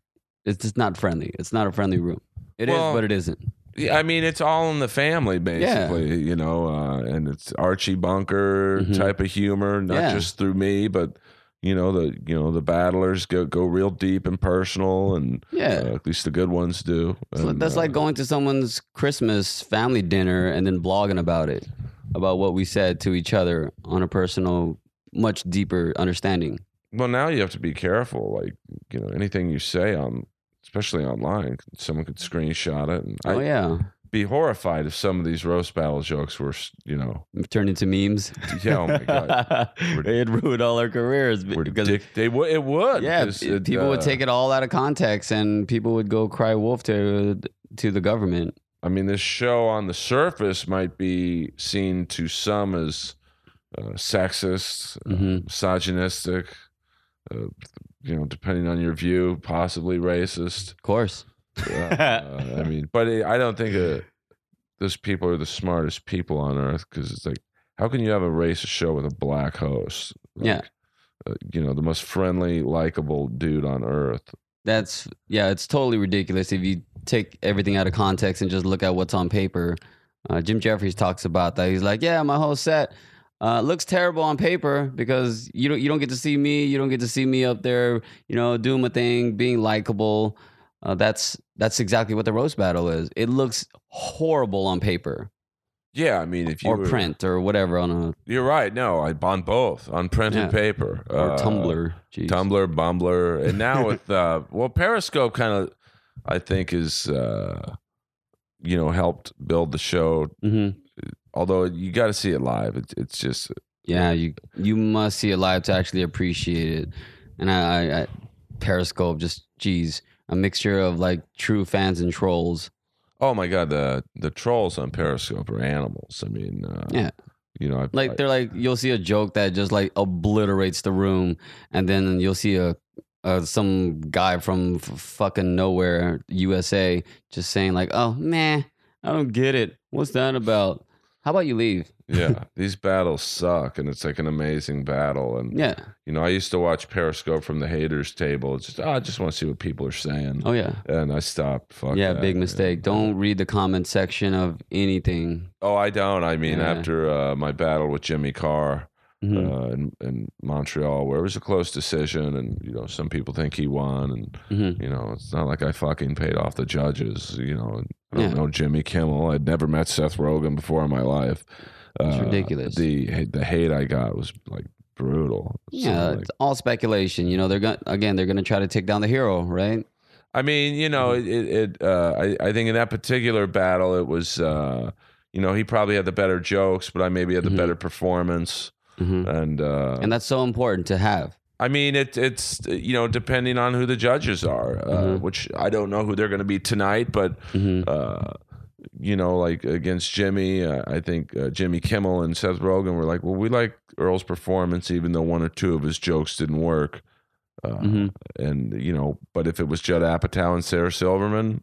it's just not friendly. It's not a friendly room. It is, Well, but it isn't. Yeah, I mean, it's all in the family, basically. You know, uh, and it's Archie Bunker Mhm. type of humor, not Yeah. just through me, but you know the you know the battlers go go real deep and personal, and Yeah. uh, at least the good ones do. So And, that's uh, like going to someone's Christmas family dinner and then blogging about it, about what we said to each other on a personal, much deeper understanding. Well, now you have to be careful. Like you know, anything you say on, especially online, someone could screenshot it, and oh I'd yeah, be horrified if some of these roast battle jokes were, you know, turned into memes. yeah, oh my god, it ruined all our careers because dick- they would it would Yeah, it- people would uh, take it all out of context, and people would go cry wolf to to the government. I mean, this show on the surface might be seen to some as uh, sexist, uh, Mhm. misogynistic, uh, you know, depending on your view, possibly racist. Of course, Uh, I mean, but I don't think uh, those people are the smartest people on earth because it's like, how can you have a racist show with a black host? Like, Yeah. uh, you know, the most friendly, likable dude on earth. that's yeah, it's totally ridiculous if you take everything out of context and just look at what's on paper. Uh, Jim Jeffries talks about that. He's like, yeah, my whole set. Uh, looks terrible on paper because you don't you don't get to see me. You don't get to see me up there, you know, doing my thing, being likable. Uh, that's that's exactly what the roast battle is. It looks horrible on paper Yeah, I mean, if you or were- print or whatever on a you're right. No, I on both on print Yeah. paper or Uh, Tumblr. Jeez. Tumblr, Bumbler, and now with uh, well, Periscope kind of, I think, is uh, you know helped build the show. hmm Although you got to see it live, it's it's just Yeah, you you must see it live to actually appreciate it. And I, I, I Periscope just geez, a mixture of like true fans and trolls. oh my god, the the trolls on Periscope are animals. I mean, uh, Yeah. you know, I, Like I- they're like you'll see a joke that just like obliterates the room, and then you'll see a. Uh, some guy from f- fucking nowhere, USA, just saying like, "Oh man, I don't get it. What's that about? How about you leave?" yeah, these battles suck, and it's like an amazing battle. And Yeah. you know, I used to watch Periscope from the haters table. It's just, oh, I just want to see what people are saying, Oh yeah. and I stopped. Fuck yeah. that. Big mistake. Don't read the comment section of anything. Oh, I don't. I mean, Yeah. after uh, my battle with Jimmy Carr Mhm. uh, in, in Montreal, where it was a close decision, and you know, some people think he won, and Mhm. you know, it's not like I fucking paid off the judges. You know, I don't Yeah. know Jimmy Kimmel. I'd never met Seth Rogen before in my life. It's Uh, ridiculous. The the hate I got was like brutal. Yeah, like- it's all speculation. You know, they're going again. They're going to try to take down the hero, right? I mean, you know, Mm-hmm. it. it uh, I I think in that particular battle, it was. Uh, you know, he probably had the better jokes, but I maybe had the Mhm. better performance. Hmm And uh, And that's so important to have. I mean, it, it's you know depending on who the judges are, uh, Mhm. which I don't know who they're going to be tonight, but hmm uh, you know, like against Jimmy, uh, I think uh, Jimmy Kimmel and Seth Rogen were like, well, we like Earl's performance, even though one or two of his jokes didn't work. Uh, hmm And you know, but if it was Judd Apatow and Sarah Silverman,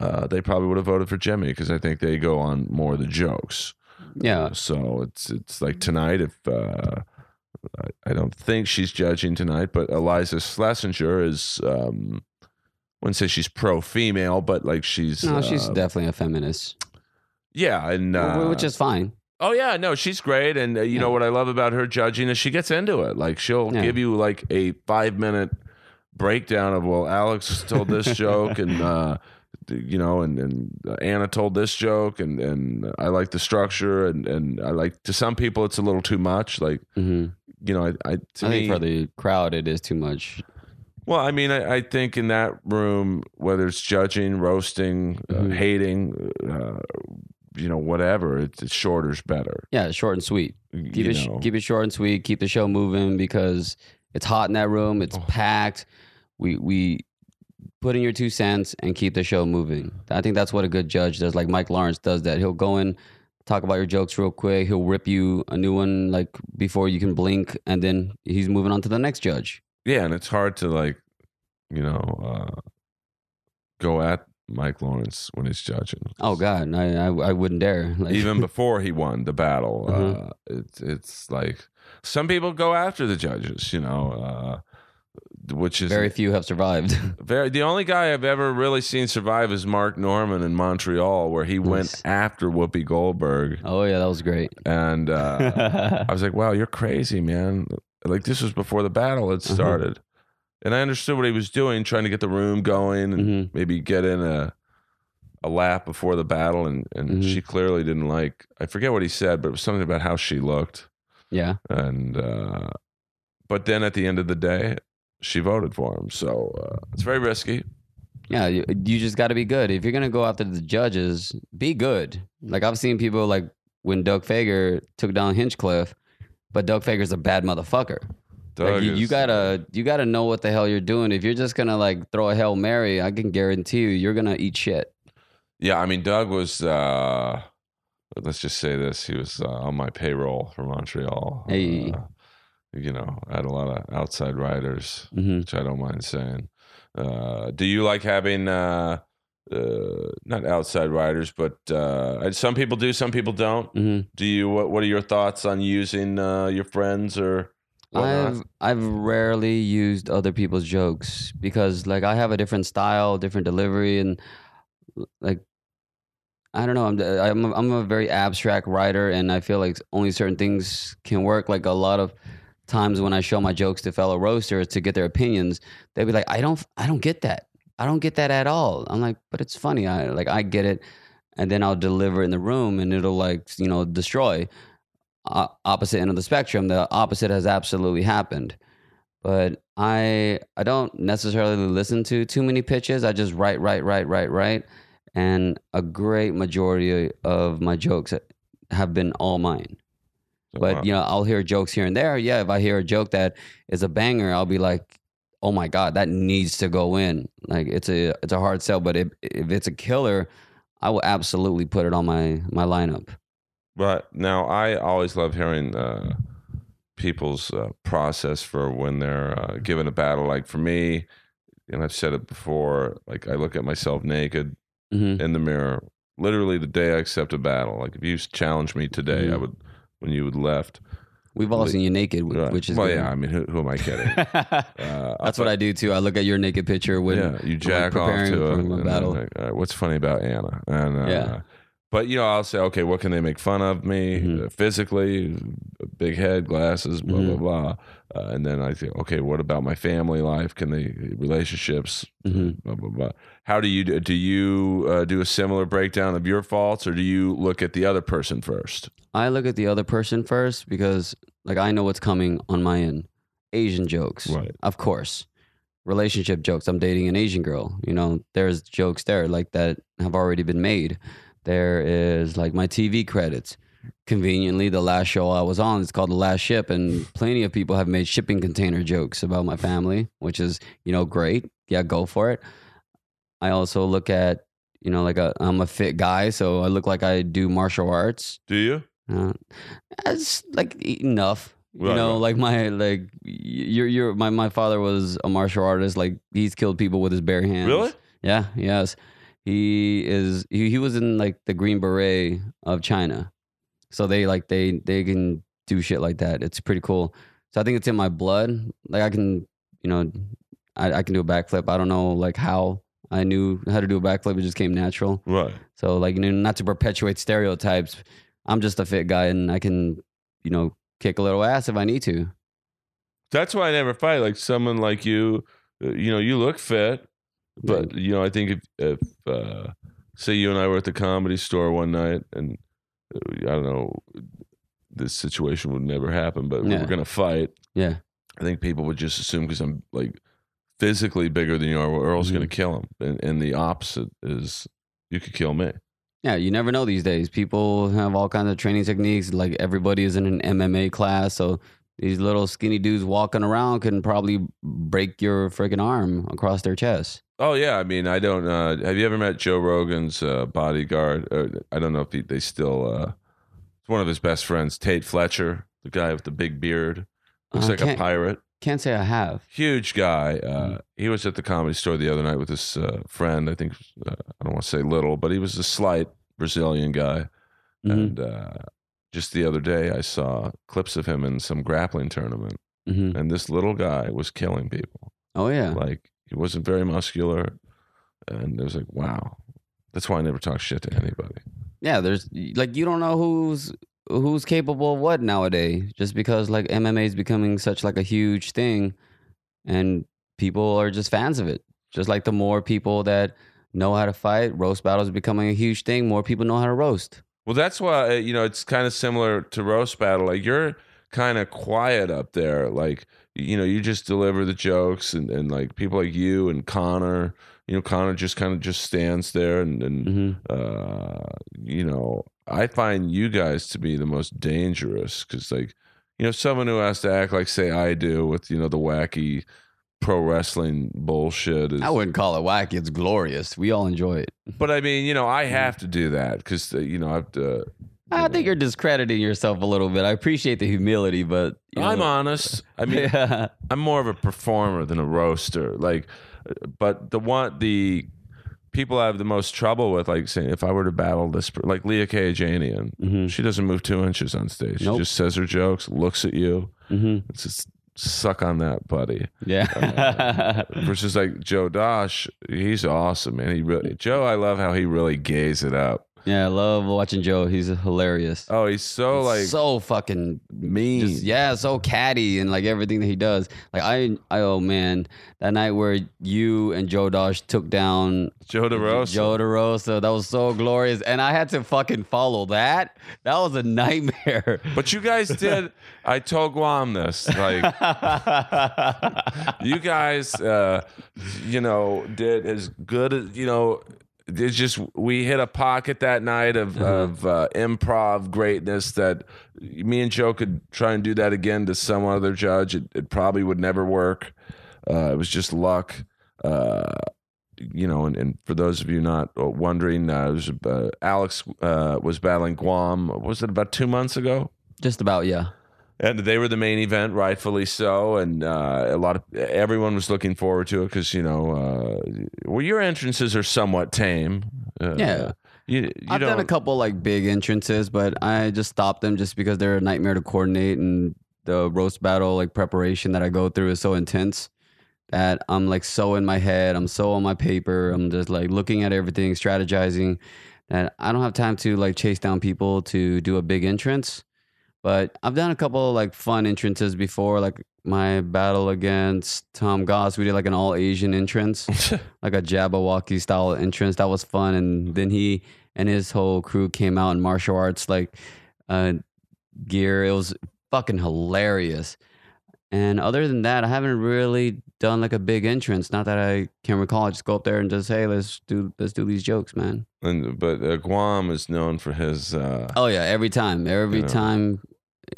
uh, they probably would have voted for Jimmy because I think they go on more of the jokes. Yeah. So it's it's like tonight. If uh, I, don't think she's judging tonight, but Iliza Shlesinger is. Um, I wouldn't say she's pro female, but like she's. No, she's uh, definitely a feminist, yeah, and uh, which is fine. oh yeah, no, she's great, and uh, you Yeah. know what I love about her judging is she gets into it. Like she'll Yeah. give you like a five minute breakdown of well, Alex told this joke, and uh, you know, and and Anna told this joke, and and I like the structure, and and I like to some people it's a little too much. Like hmm you know, I, I to I me, think for the crowd, it is too much. well, I mean, I, I think in that room, whether it's judging, roasting, uh, Mhm. hating, uh, you know, whatever, it's, it's shorter's better. Yeah, short and sweet. Keep you it know. keep it short and sweet. Keep the show moving because it's hot in that room. It's Oh. packed. We we put in your two cents and keep the show moving. I think that's what a good judge does. Like Mike Lawrence does that. He'll go in, talk about your jokes real quick. He'll rip you a new one like before you can blink, and then he's moving on to the next judge. Yeah, and it's hard to like, you know, uh, go at Mike Lawrence when he's judging. Oh God, I I, I wouldn't dare. Like, Even before he won the battle, Mhm. uh, it's it's like some people go after the judges, you know, uh, which is very few have survived. Very. The only guy I've ever really seen survive is Mark Normand in Montreal, where he went after Whoopi Goldberg, oh yeah, that was great. and uh, I was like, "Wow, you're crazy, man!" Like this was before the battle had Uh-huh. started, and I understood what he was doing, trying to get the room going and Mhm. maybe get in a a lap before the battle, and and Mhm. she clearly didn't like. I forget what he said, but it was something about how she looked, Yeah, and uh, but then at the end of the day, she voted for him, so uh, it's very risky. yeah. You, you just got to be good. If you're gonna go after the judges, be good. Like I've seen people like when Doug Fager took down Hinchcliffe, but Doug Fager's a bad motherfucker. Doug like you, you is- uh, gotta you gotta know what the hell you're doing. If you're just gonna like throw a hail mary, I can guarantee you you're gonna eat shit. Yeah, I mean, Doug was. uh Let's just say this: he was uh, on my payroll for Montreal. Hey. Uh, you know, I had a lot of outside riders, hmm which I don't mind saying. Uh, do you like having uh, uh, not outside riders, but uh, some people do, some people don't? hmm Do you? What What are your thoughts on using uh, your friends or? whatnot? I've I've rarely used other people's jokes because like I have a different style, different delivery, and like I don't know. I'm I'm a, I'm a very abstract writer, and I feel like only certain things can work. Like a lot of times when I show my jokes to fellow roasters to get their opinions, they'll be like, "I don't I don't get that. I don't get that at all." I'm like, "But it's funny. I like I get it." And then I'll deliver in the room, and it'll like you know destroy o- opposite end of the spectrum. The opposite has absolutely happened. But I I don't necessarily listen to too many pitches. I just write, write, write, write, write, and a great majority of my jokes have been all mine. But Wow. you know, I'll hear jokes here and there. Yeah, if I hear a joke that is a banger, I'll be like, "Oh my god, that needs to go in." Like it's a it's a hard sell. But if if it's a killer, I will absolutely put it on my my lineup. But now I always love hearing uh, people's uh, process for when they're uh, given a battle. Like for me, and I've said it before, like I look at myself naked hmm in the mirror, literally the day I accept a battle. Like if you challenged me today, I Mhm. would, when you would left. We've all Like- seen you naked, Right. which is well, good. yeah. I mean, who, who am I kidding? Uh, That's what I do too. I look at your naked picture when yeah, you jack off to a and battle. like, right, what's funny about Anna? And uh, Yeah. but you know, I'll say, okay, what can they make fun of me Mhm. uh, physically? Big head, glasses, blah Mhm. blah blah. Uh, and then I think, okay, what about my family life? Can they relationships? Mhm. Blah blah blah. How do you do? Do you uh, do a similar breakdown of your faults, or do you look at the other person first? I look at the other person first because like I know what's coming on my end. Asian jokes, Right. Of course, relationship jokes. I'm dating an Asian girl. You know, there's jokes there like that have already been made. There is like my TV credits. Conveniently, the last show I was on is called The Last Ship, and plenty of people have made shipping container jokes about my family, which is you know great. Yeah, go for it. I also look at you know like a I'm a fit guy, so I look like I do martial arts. Do you? Uh, it's like enough. You know, right. like my like you're you're my my father was a martial artist. Like he's killed people with his bare hands. Really? Yeah. Yes. He is. He, he was in like the Green Beret of China, so they like they they can do shit like that. It's pretty cool. So I think it's in my blood. Like I can, you know, I, I can do a backflip. I don't know like how I knew how to do a backflip. It just came natural. Right. So like you know, not to perpetuate stereotypes, I'm just a fit guy and I can, you know, kick a little ass if I need to. That's why I never fight. Like someone like you, uh, you know, you look fit, but you know, I think if, if uh, say you and I were at the comedy store one night, and uh, I don't know, this situation would never happen, but we Yeah. were gonna fight. Yeah. I think people would just assume because I'm like physically bigger than you are, well, Earl's Mhm. gonna kill him, and, and the opposite is you could kill me. Yeah, you never know these days. People have all kinds of training techniques. Like everybody is in an MMA class, so these little skinny dudes walking around can probably break your freaking arm across their chest. Oh yeah, I mean, I don't. Uh, have you ever met Joe Rogan's uh, bodyguard? Uh, I don't know if he, they still uh, It's one of his best friends, Tait Fletcher, the guy with the big beard. Looks I like a pirate. Can't say I have. Huge guy. Uh, Mm-hmm. He was at the comedy store the other night with his uh, friend. I think uh, I don't want to say little, but he was a slight Brazilian guy. Mhm. And uh, just the other day, I saw clips of him in some grappling tournament, hmm and this little guy was killing people. Oh yeah. Like he wasn't very muscular, and it was like, wow. That's why I never talk shit to anybody. yeah. There's like you don't know who's who's capable of what nowadays. Just because like MMA is becoming such like a huge thing, and people are just fans of it. Just like the more people that know how to fight, roast battles is becoming a huge thing. More people know how to roast. Well, that's why uh, you know it's kind of similar to roast battle. Like you're kind of quiet up there. Like you know, you just deliver the jokes, and, and like people like you and Connor. You know, Connor just kind of just stands there, and and hmm uh, you know, I find you guys to be the most dangerous because like you know someone who has to act like say I do with you know the wacky pro wrestling bullshit is I wouldn't call it wacky. It's glorious. We all enjoy it. but I mean, you know, I mm-hmm. have to do that because uh, you know I have to. Uh, I think you're discrediting yourself a little bit. I appreciate the humility, but you I'm know- honest. I mean, yeah. I'm more of a performer than a roaster. Like, uh, but the one the people I have the most trouble with, like saying if I were to battle this, like Leah Kayajanian, Mhm. she doesn't move two inches on stage. Nope. She just says her jokes, looks at you. hmm It's just suck on that, buddy. Yeah. Versus like Joe Dosh, he's awesome, man. He really Joe, I love how he really gays it up. Yeah, I love watching Joe. He's hilarious. Oh, he's so like so fucking mean. just, yeah, so catty and like everything that he does. Like I, I oh man, that night where you and Joe Dosh took down Joe DeRosa. Joe DeRosa, that was so glorious, and I had to fucking follow that. That was a nightmare. But you guys did. I told Guam this. Like you guys, uh, you know, did as good as you know. It's just we hit a pocket that night of Uh-huh. of uh, improv greatness that me and Joe could try and do that again to some other judge. It, it probably would never work. Uh, it was just luck. Uh, you know, and, and for those of you not wondering, uh, was, uh, Alex uh, was battling Guam. Was it about two months ago? Just about yeah. And they were the main event, rightfully so. And uh, a lot of everyone was looking forward to it because you know, uh, well, your entrances are somewhat tame. Uh, Yeah. you, you I've done a couple like big entrances, but I just stopped them just because they're a nightmare to coordinate, and the roast battle like preparation that I go through is so intense that I'm like so in my head, I'm so on my paper, I'm just like looking at everything, strategizing, that I don't have time to like chase down people to do a big entrance. But I've done a couple like fun entrances before, like my battle against Tom Goss. We did like an all Asian entrance like a Jabberwocky style entrance. That was fun. And then he and his whole crew came out in martial arts like uh, gear. It was fucking hilarious. And other than that, I haven't really done like a big entrance. Not that I can recall. I just go up there and just hey, let's do let's do these jokes, man. and, but uh, Guam is known for his. Uh, Oh yeah, every time, every Yeah. time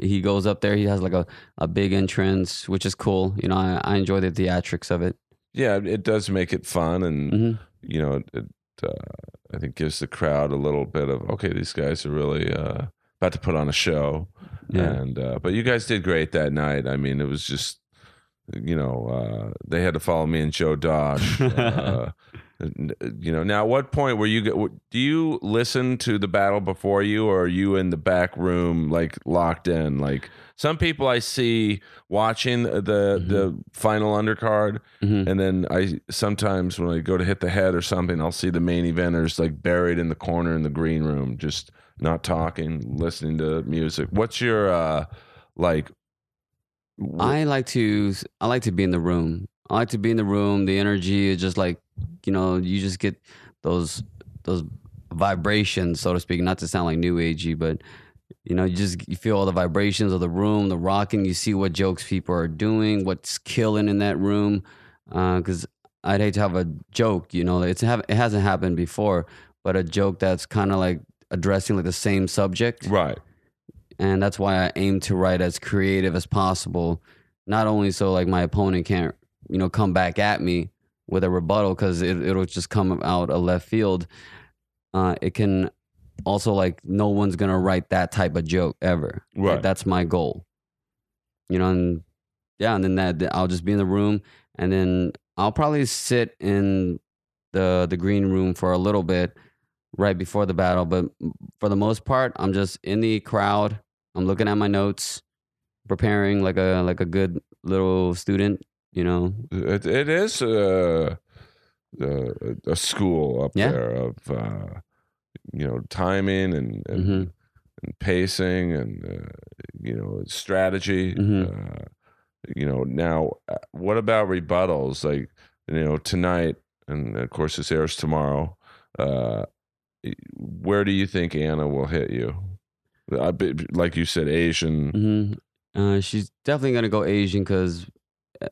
he goes up there, he has like a, a big entrance, which is cool. You know, I, I enjoy the theatrics of it. yeah, it does make it fun, and hmm you know, it. Uh, I think gives the crowd a little bit of okay, these guys are really uh, about to put on a show. Yeah. And uh, but you guys did great that night. I mean, it was just you know uh, they had to follow me and Joe Dosh. uh, you know, now at what point were you? Do you listen to the battle before you, or are you in the back room like locked in? Like some people I see watching the the final undercard, Mhm. and then I sometimes when I go to hit the head or something, I'll see the main eventers like buried in the corner in the green room, just not talking, listening to music. What's your uh like? wh- I like to I like to be in the room. I like to be in the room. The energy is just like you know you just get those those vibrations, so to speak. Not to sound like new agey, but you know you just you feel all the vibrations of the room, the rocking. You see what jokes people are doing, what's killing in that room. Because I'd hate to have a joke. You know, it's it hasn't happened before, but a joke that's kind of like addressing like the same subject right. and that's why I aim to write as creative as possible. Not only so like my opponent can't you know come back at me with a rebuttal because it, it'll just come out a left field. Uh, it can also like no one's gonna write that type of joke ever. Like, Right. that's my goal. You know, and yeah, and then that I'll just be in the room, and then I'll probably sit in the the green room for a little bit right before the battle. But for the most part, I'm just in the crowd. I'm looking at my notes, preparing like a like a good little student. You know, It, it is a, a, a school up Yeah. there of uh, you know timing and and, Mhm. and pacing and uh, you know strategy. Mhm. Uh, you know now, uh, what about rebuttals? Like you know tonight, and of course this airs tomorrow. Uh, where do you think Anna will hit you? I, like you said, Asian. hmm Uh, she's definitely gonna go Asian because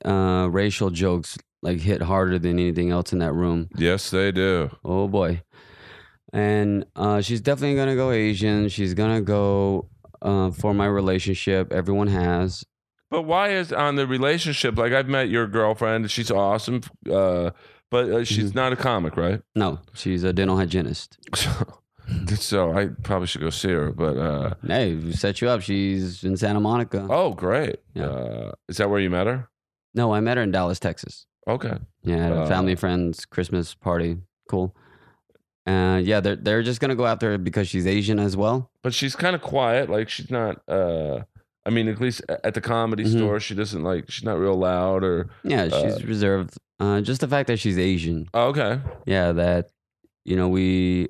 uh, racial jokes like hit harder than anything else in that room. Yes, they do. Oh boy, and uh, she's definitely gonna go Asian. She's gonna go uh, for my relationship. Everyone has. But why is on the relationship? Like I've met your girlfriend, she's awesome, uh, but uh, she's Mhm. not a comic, right? No, she's a dental hygienist. so I probably should go see her. But uh, Hey, we set you up. She's in Santa Monica. oh, great! Yeah. Uh, is that where you met her? No, I met her in Dallas, Texas. Okay, Yeah, at a Uh, family friends Christmas party. Cool. And yeah, they're they're just gonna go after her because she's Asian as well. but she's kind of quiet. Like she's not. Uh, I mean, at least at the comedy Mhm. store, she doesn't like. She's not real loud or. Yeah, she's reserved. Uh, just the fact that she's Asian. Oh, okay. Yeah, that you know we,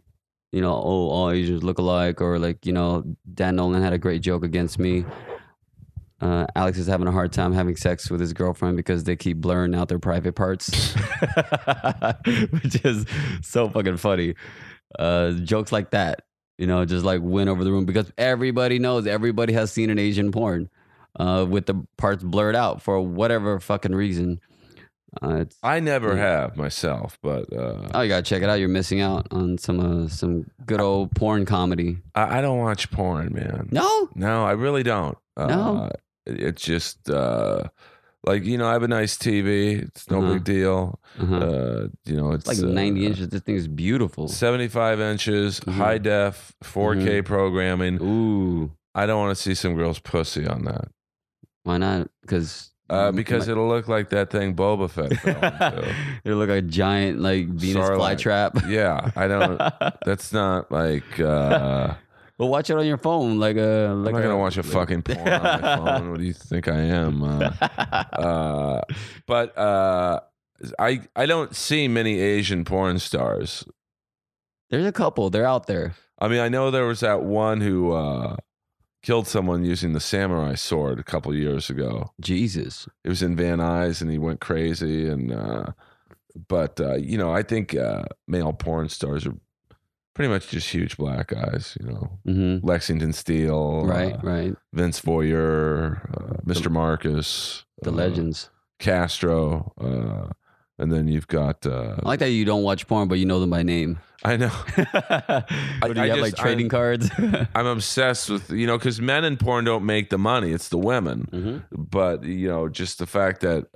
you know, oh, all Asians look alike, or like you know, Dan Nolan had a great joke against me. Uh, Alex is having a hard time having sex with his girlfriend because they keep blurring out their private parts, which is so fucking funny. Uh, jokes like that, you know, just like win over the room because everybody knows, everybody has seen an Asian porn uh, with the parts blurred out for whatever fucking reason. Uh, it's, I never Yeah. have myself, but uh, Oh, you gotta check it out. You're missing out on some uh, some good old porn comedy. I, I don't watch porn, man. No, No, I really don't. Uh, No? It's just uh, like you know, I have a nice TV. It's no Uh-huh. big deal. uh-huh. Uh, you know, it's it's like 90 uh, inches. This thing is beautiful. 75 inches, Mhm. high def, 4K programming. Ooh, I don't want to see some girl's pussy on that why not? Because uh, because it'll look like that thing Boba Fett fell into. it look like a giant like Venus flytrap. Yeah, I don't. That's not like. Uh, well, watch it on your phone. Like a. Like I'm Like not gonna watch a fucking porn on my phone. What do you think I am? Uh, uh, but uh, I I don't see many Asian porn stars. There's a couple. They're out there. I mean, I know there was that one who uh, killed someone using the samurai sword a couple years ago. Jesus. It was in Van Nuys, and he went crazy. And uh, but uh, you know, I think uh, male porn stars are pretty much just huge black guys. You know, hmm Lexington Steele, Right. uh, right. Vince Vouyer, uh, Mr. Marcus, The uh, legends. Castro, uh, and then you've got. Uh, I like that you don't watch porn, but you know them by name. I know What, do you I have just- like trading I'm- cards? I'm obsessed with you know because men in porn don't make the money; it's the women. hmm But you know, just the fact that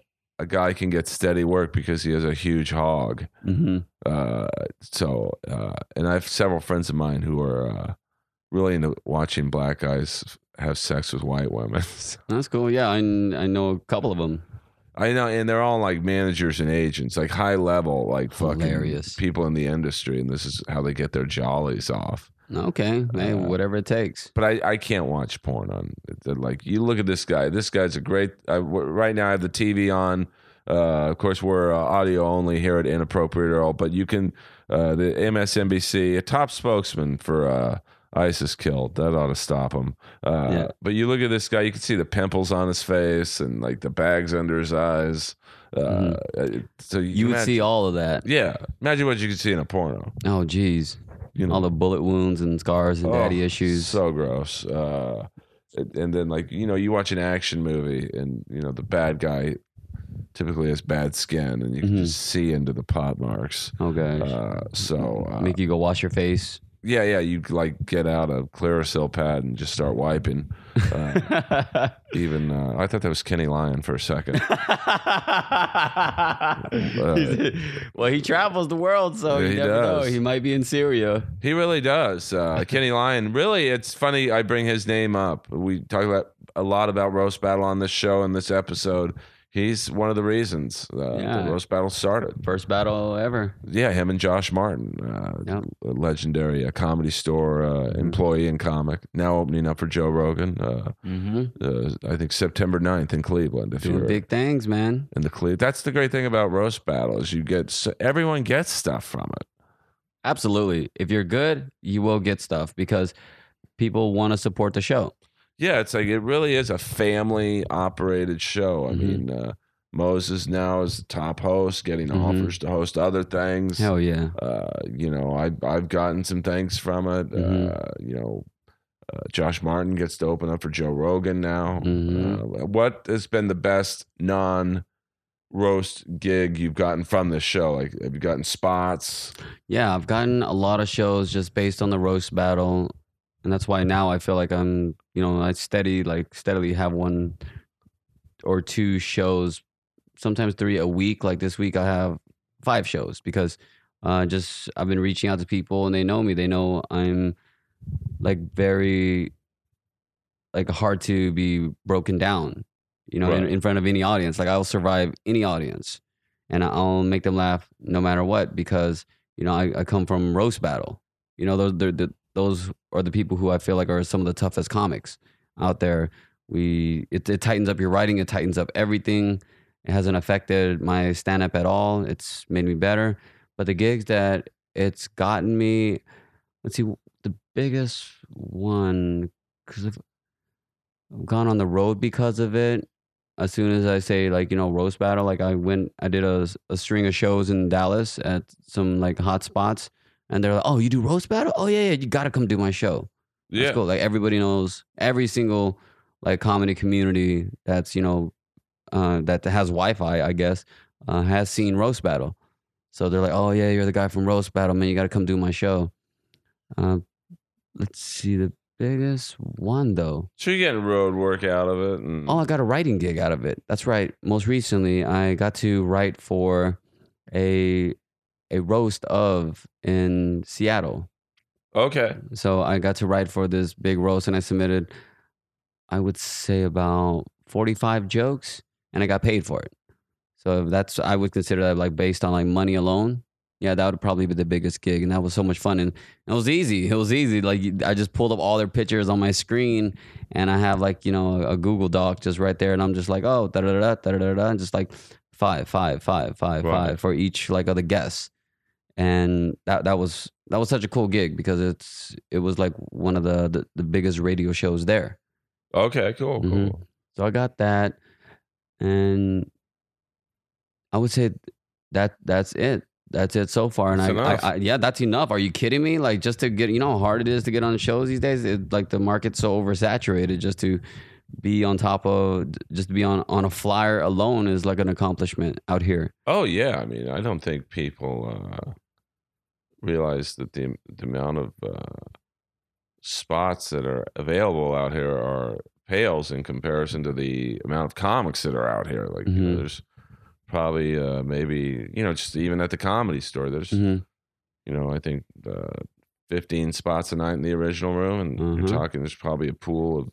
a guy can get steady work because he has a huge hog. hmm Uh, so, uh, and I have several friends of mine who are uh, really into watching black guys have sex with white women. That's cool. Yeah, I, I know a couple of them. I know, and they're all like managers and agents, like high level, like fucking Hilarious. people in the industry, and this is how they get their jollies off. Okay, hey, Uh, whatever it takes. But I, I can't watch porn on. Like you look at this guy. This guy's a great. I, right now, I have the TV on. Uh, of course, we're uh, audio only here at Inappropriate Earl, but you can. Uh, the MSNBC, a top spokesman for uh, ISIS killed. That ought to stop him. Uh, Yeah. But you look at this guy. You can see the pimples on his face and like the bags under his eyes. Uh, So Mm-hmm. You would imagine- see all of that. Yeah, imagine what you could see in a porno. Oh, geez. You know, All the bullet wounds and scars and daddy Oh, issues. So gross. Uh, and- then like you know, you watch an action movie, and you know the bad guy typically has bad skin, and you can Mhm. just see into the pot marks. oh, gosh. Uh, so uh, Make you go wash your face. Yeah, yeah. You like get out a Clearasil pad and just start wiping. Uh, even uh, I thought that was Kenny Lyon for a second. well, he travels the world, so Yeah, you he never know. He might be in Syria. He really does. Uh, Kenny Lyon. Really, it's funny. I bring his name up. We talk about a lot about roast battle on this show in this episode. He's one of the reasons uh, Yeah. the roast battle started. First battle ever. Yeah, him and Josh Martin, uh, Yep. a legendary uh, comedy store uh, employee and comic, now opening up for Joe Rogan. Uh, Mm-hmm. uh, I think September 9th in Cleveland. If Doing big things, man. in the Cleveland, that's the great thing about roast battles. You get s- everyone gets stuff from it. Absolutely. If you're good, you will get stuff because people want to support the show. Yeah, it's like it really is a family operated show. I Mhm. mean, uh, Moses now is the top host, getting Mhm. offers to host other things. Hell yeah. Uh, you know, I I've gotten some things from it. Mhm. Uh, you know, uh, Josh Martin gets to open up for Joe Rogan now. Mhm. Uh, what has been the best non roast gig you've gotten from this show? Like, have you gotten spots? Yeah, I've gotten a lot of shows just based on the roast battle. And that's why now I feel like I'm, you know, I steady like steadily have one or two shows, sometimes three a week. Like this week I have five shows because uh just I've been reaching out to people and they know me. They know I'm like very like hard to be broken down, you know, in, Right. in front of any audience. Like I'll survive any audience and I'll make them laugh no matter what because you know I, I come from roast battle. You know those they're, the those are the people who I feel like are some of the toughest comics out there. We it, it tightens up your writing, it tightens up everything. It hasn't affected my stand up at all. It's made me better. But the gigs that it's gotten me, let's see, the biggest one because I've gone on the road because of it as soon as I say like you know roast battle, like I went, I did a, a string of shows in Dallas at some like hot spots, and they're like, "Oh, you do roast battle? Oh yeah, yeah, you got to come do my show." Yeah, That's cool. Like everybody knows, every single like comedy community that's you know uh, that has Wi-Fi, I guess, uh, has seen roast battle. So they're like, "Oh yeah, you're the guy from roast battle, man. You got to come do my show." Uh, let's see the biggest one though. so you're getting road work out of it, and Oh, I got a writing gig out of it. That's right. Most recently, I got to write for a a roast of in Seattle. okay, So I got to write for this big roast, and I submitted, I would say about forty five jokes, and I got paid for it. So that's I would consider that like based on like money alone. Yeah, that would probably be the biggest gig, and that was so much fun, and it was easy. It was easy. Like I just pulled up all their pictures on my screen, and I have like you know a Google Doc just right there, and I'm just like, oh, da da da da da da, and just like five, five, five, five, five for each like other guests, and that that was that was such a cool gig because it's it was like one of the the, the biggest radio shows there. okay, cool, cool. Mhm. So I got that, and I would say that that's it. That's it so far. And I, I. I, yeah, that's enough. Are you kidding me? Like just to get, you know, how hard it is to get on shows these days. It, like the market's so oversaturated. Just to be on top of, just to be on on a flyer alone is like an accomplishment out here. Oh yeah, I mean, I don't think people uh, realize that the the amount of uh, spots that are available out here are pales in comparison to the amount of comics that are out here. Like you know, Mhm. there's probably uh, maybe you know just even at the comedy store, there's Mhm. you know I think uh, 15 spots a night in the original room, and Mhm. you're talking there's probably a pool of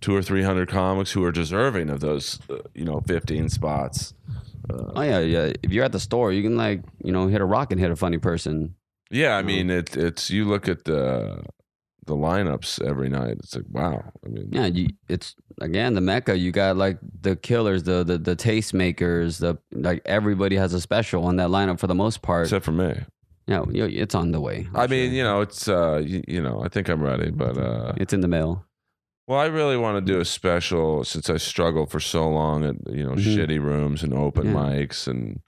two or three hundred comics who are deserving of those uh, you know 15 spots. Oh yeah, yeah. If you're at the store, you can like, you know, hit a rock and hit a funny person. Yeah, I mean it, it's you look at the the lineups every night. It's like wow. I mean, Yeah, you, it's again the mecca. You got like the killers, the the the tastemakers, the like everybody has a special on that lineup for the most part. except for me. yeah, you know, it's on the way. I'm I mean, sure. you know, it's uh, you, you know, I think I'm ready, but uh, it's in the mail. Well, I really want to do a special since I struggled for so long at you know Mhm. shitty rooms and open Yeah. mics and,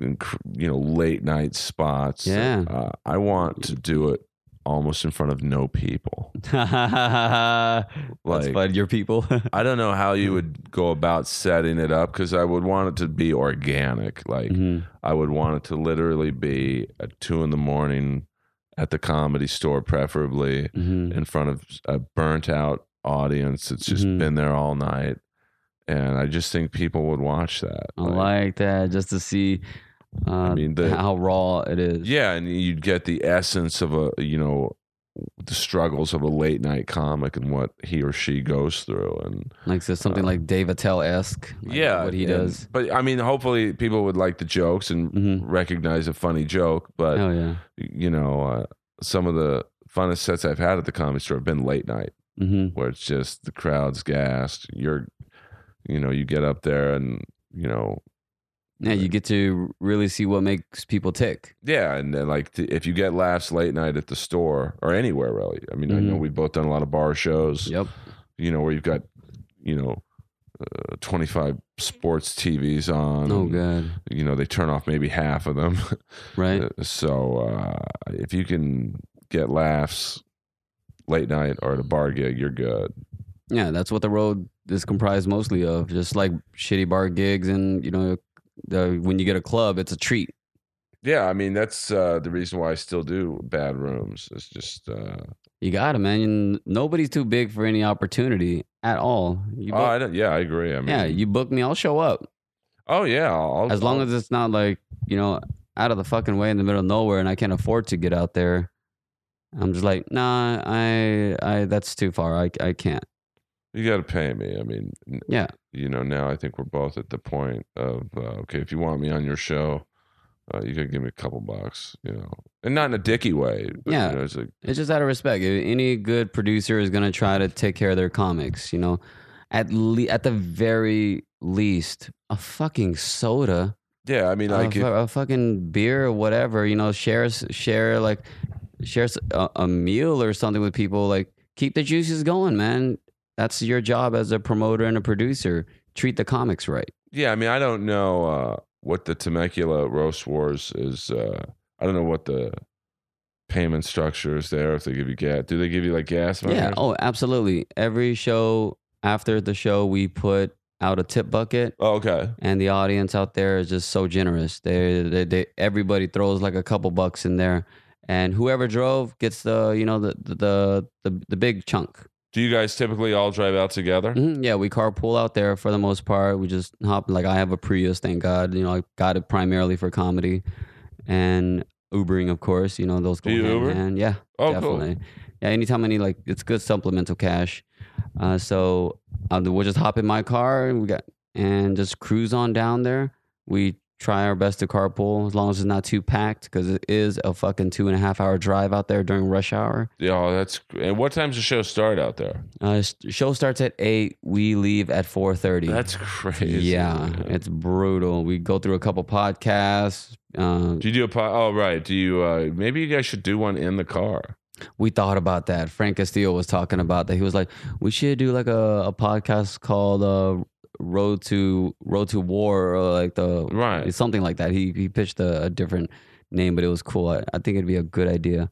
and you know late night spots. Yeah. uh, I want to do it almost in front of no people. Like- fun. Your people. I don't know how you would go about setting it up because I would want it to be organic. Like Mhm. I would want it to literally be at two in the morning at the comedy store, preferably hmm in front of a burnt out audience that's just Mhm. been there all night. And I just think people would watch that. I like that just to see uh, mean, the- how raw it is. yeah, and you'd get the essence of a, you know, the struggles of a late night comic and what he or she goes through. And Like so something Uh, like Dave Attell esque. yeah, what he and- does. But I mean, hopefully people would like the jokes and hmm recognize a funny joke. But Oh yeah. you know, uh, some of the funnest sets I've had at the comedy store have been late night, hmm where it's just the crowd's gassed. You're, you know, you get up there and you know, Yeah, you get to really see what makes people tick. yeah, and then like t- if you get laughs late night at the store or anywhere really. I mean, I know Mhm. we've both done a lot of bar shows. Yep. You know, where you've got, you know. Uh, 25 sports TVs on. Oh god. You know, they turn off maybe half of them. Right. So uh, if you can get laughs late night or at a bar gig, you're good. Yeah, that's what the road is comprised mostly of. Just like shitty bar gigs, and you know, the, when you get a club, it's a treat. Yeah, I mean that's uh, the reason why I still do bad rooms. It's just uh, You got it, man. Nobody's too big for any opportunity at all. You oh, book, I don't, yeah, I agree. I mean, yeah, you book me, I'll show up. oh yeah, I'll, As long I'll- as it's not like you know out of the fucking way in the middle of nowhere, and I can't afford to get out there. I'm just like, nah, I, I, that's too far. I, I can't. You got to pay me. I mean, Yeah. you know, now I think we're both at the point of uh, okay, if you want me on your show, uh, you to give me a couple bucks, you know, and not in a dicky way. But, Yeah. you know, it's like It's just out of respect. Any good producer is gonna try to take care of their comics. You know, at le- at the very least, a fucking soda, yeah, I mean, like if, a fucking beer or whatever. You know, share share like share a, a meal or something with people. Like keep the juices going, man. That's your job as a promoter and a producer. Treat the comics right. Yeah, I mean, I don't know uh, what the Temecula roast wars is. Uh, I don't know what the payment structure is there. If they give you gas, do they give you like gas? money Yeah. Oh, absolutely. Every show after the show, we put out a tip bucket. Oh, okay. and the audience out there is just so generous. They, they, they everybody throws like a couple bucks in there, and whoever drove gets the you know the the the, the big chunk. Do you guys typically all drive out together? Mhm, Yeah, we carpool out there for the most part. We just hop like I have a Prius, thank God. You know, I got it primarily for comedy and Ubering, of course. You know, those go Do you hand Uber? hand. Yeah, Oh, definitely. Yeah, anytime I need like it's good supplemental cash. Uh, so uh, we'll just hop in my car and we got and just cruise on down there. We try our best to carpool as long as it's not too packed because it is a fucking two and a half hour drive out there during rush hour. Yeah, that's. And what time's the show start out there? Uh, show starts at eight. We leave at four thirty. That's crazy. yeah, it's brutal. We go through a couple podcasts. Uh, Do you do a po- Oh, right. Do you? Uh, maybe you guys should do one in the car. we thought about that. Frank Castillo was talking about that. He was like, we should do like a, a podcast called uh, Road to Road to War or like the Right. something like that. He he pitched a, a different name, but it was cool. I, I think it'd be a good idea.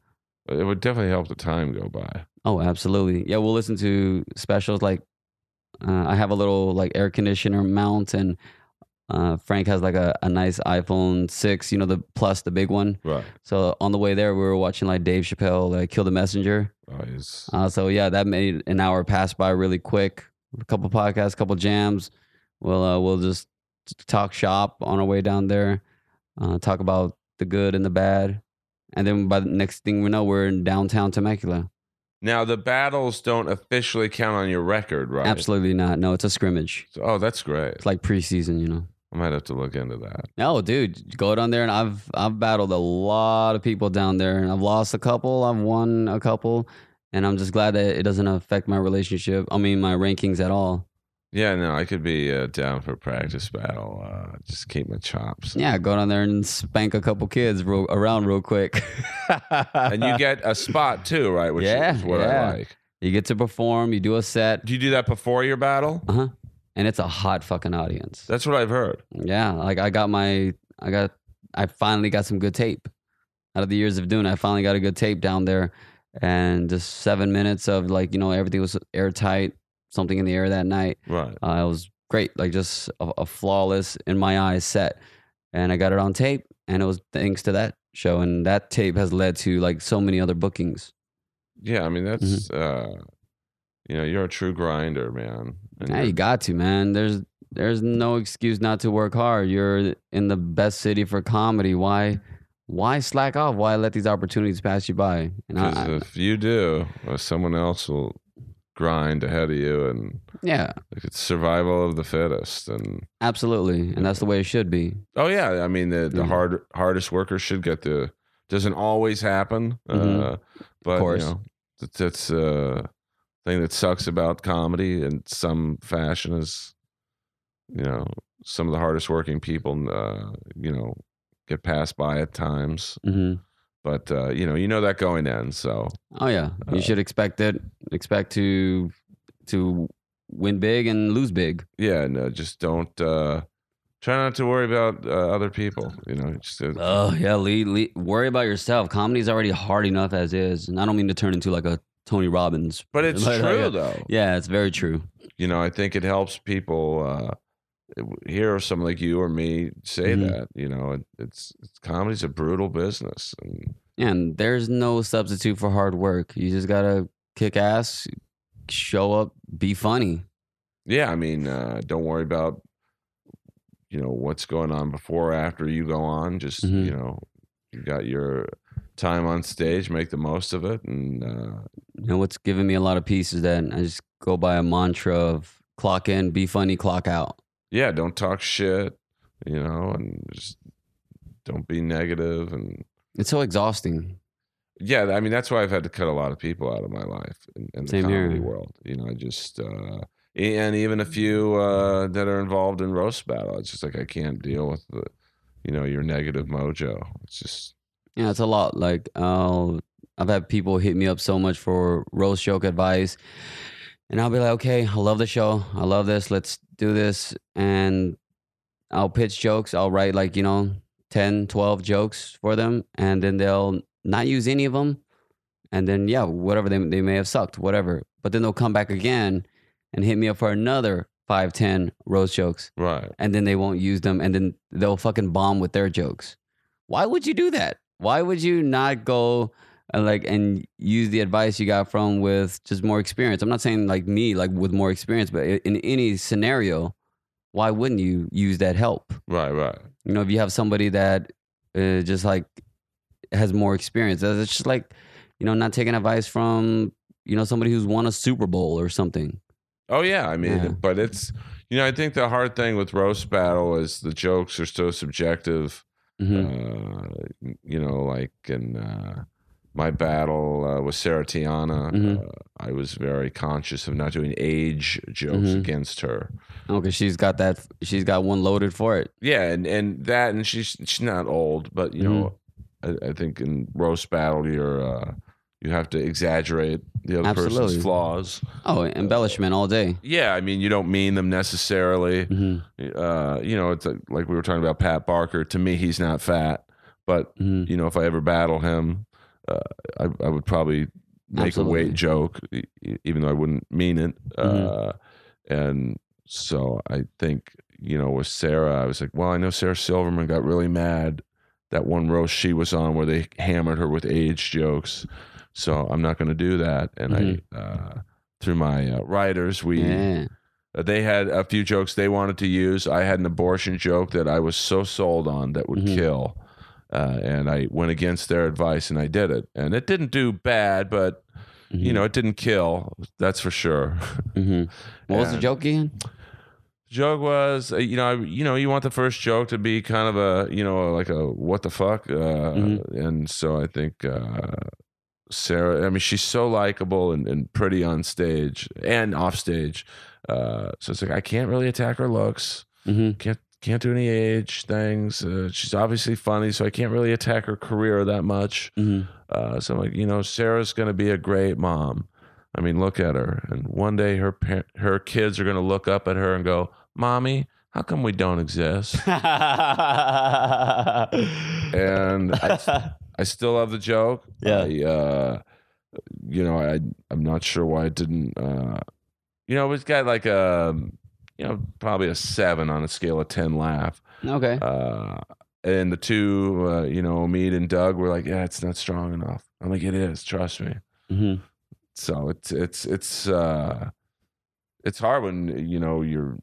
It would definitely help the time go by. Oh, absolutely. Yeah, we'll listen to specials like uh, I have a little like air conditioner mount and uh, Frank has like a, a nice iPhone 6, you know, the plus, the big one. Right. So on the way there, we were watching like Dave Chappelle, like Kill the Messenger. Oh, he's, Uh, so yeah, that made an hour pass by really quick. A couple podcasts, a couple jams. We'll uh, we'll just talk shop on our way down there. Uh, talk about the good and the bad, and then by the next thing we know, we're in downtown Temecula. now the battles don't officially count on your record, right? Absolutely not. No, it's a scrimmage. So- oh, that's great. It's like preseason, you know. I might have to look into that. No, dude, go down there, and I've I've battled a lot of people down there, and I've lost a couple, I've won a couple, and I'm just glad that it doesn't affect my relationship. I mean, my rankings at all. Yeah, no, I could be uh, down for practice battle. Uh, just keep my chops. Yeah, go down there and spank a couple kids real, around real quick. and you get a spot too, right? Which Yeah, is what yeah. I like. you get to perform, you do a set, Do you do that before your battle? uh huh, and it's a hot fucking audience. That's what I've heard. Yeah, like I got my, I got, I finally got some good tape. Out of the years of doing, it, I finally got a good tape down there, and just seven minutes of like you know everything was airtight, something in the air that night. Right. Uh, it was great, like just a, a flawless in my eyes set, and I got it on tape, and it was thanks to that show, and that tape has led to like so many other bookings. Yeah, I mean that's Mm-hmm. uh you know, you're a true grinder, man. And Yeah, you got to, man. There's there's no excuse not to work hard. You're in the best city for comedy. Why why slack off? Why let these opportunities pass you by? Because if you do, uh, someone else will grind ahead of you, and yeah, it's survival of the fittest. And absolutely, and that's the way it should be. oh yeah, I mean the the Mhm. hard hardest workers should get the. Doesn't always happen, uh, Mhm. but course. you know that's, that's uh thing that sucks about comedy in some fashion is, you know, some of the hardest working people, uh, you know, get passed by at times. hmm But uh, you know, you know that going in, so Oh yeah, you Uh, should expect it. Expect to to win big and lose big. yeah, no, just don't uh, try not to worry about uh, other people. You know, just uh, Oh yeah, lead, lead, worry about yourself. Comedy's already hard enough as is, and I don't mean to turn into like a Tony Robbins. but it's Like, true uh, though. Yeah, it's very true. You know, I think it helps people uh, hear someone like you or me say Mhm. that. You know, it, it's, it's comedy's a brutal business, and And there's no substitute for hard work. You just gotta kick ass, show up, be funny. yeah, I mean, uh, don't worry about you know what's going on before or after you go on. Just Mhm. you know, you got your time on stage, make the most of it, and uh, You know what's giving me a lot of peace is that I just go by a mantra of clock in, be funny, clock out. Yeah, don't talk shit, you know, and just don't be negative and It's so exhausting. yeah, I mean that's why I've had to cut a lot of people out of my life in, in the Same here. comedy world. You know, I just uh and even a few uh that are involved in roast battle. It's just like I can't deal with the you know, your negative mojo. It's just Yeah, it's a lot. Like, uh, I've had people hit me up so much for roast joke advice, and I'll be like, okay, I love the show. I love this. Let's do this. And I'll pitch jokes. I'll write like, you know, 10, 12 jokes for them, and then they'll not use any of them. And then, yeah, whatever they, they may have sucked, whatever. But then they'll come back again and hit me up for another five, 10 roast jokes right. and then they won't use them and then they'll fucking bomb with their jokes. Why would you do that? Why would you not go and like and use the advice you got from with just more experience? I'm not saying like me like with more experience, but in any scenario, why wouldn't you use that help? Right, right. You know, if you have somebody that uh, just like has more experience, it's just like you know not taking advice from you know somebody who's won a Super Bowl or something. Oh yeah, I mean, Yeah. but it's you know, I think the hard thing with roast battle is the jokes are so subjective. Mhm. Uh, you know, like and. uh, my battle uh, with Sarah Tiana, Mhm. uh, I was very conscious of not doing age jokes Mhm. against her. Okay, she's got that. She's got one loaded for it. Yeah, and and that, and she's she's not old, but you know, Mm-hmm. I, I think in roast battle, you're uh, you have to exaggerate the other Absolutely. person's flaws. Oh, embellishment all day. Yeah, I mean, you don't mean them necessarily. hmm uh, you know, it's like, like we were talking about Pat Barker. To me, he's not fat, but hmm you know, if I ever battle him, uh, I, I would probably make Absolutely. a weight joke, even though I wouldn't mean it. Mm-hmm. Uh, and so I think, you know, with Sarah, I was like, well, I know Sarah Silverman got really mad that one roast she was on where they hammered her with age jokes. So I'm not going to do that. And I, uh, through my uh, writers, we. Yeah. Uh, They had a few jokes they wanted to use. I had an abortion joke that I was so sold on that would Mhm. kill. Uh, and I went against their advice and I did it. And it didn't do bad, but, you know, it didn't kill. That's for sure. hmm What was the joke again? The joke was, uh, you know, I- you know, you want the first joke to be kind of a, you know, like a what the fuck. Uh, Mhm. And so I think uh, Sarah, I mean, she's so likable and, and pretty on stage and off stage. Uh, so it's like I can't really attack her looks. hmm can't can't do any age things. Uh, she's obviously funny, so I can't really attack her career that much. hmm Uh, so I'm like, you know, Sarah's going to be a great mom. I mean, look at her, and one day her par- her kids are going to look up at her and go, "Mommy, how come we don't exist?" and I, I still love the joke. Yeah. I, uh, you know, I I'm not sure why it didn't. Uh, you know, it's got like a, you know, probably a seven on a scale of ten laugh. okay. Uh, and the two, uh, you know, Mead and Doug were like, "Yeah, it's not strong enough." I'm like, "It is. Trust me." hmm So it's it's it's uh, it's hard when you know you're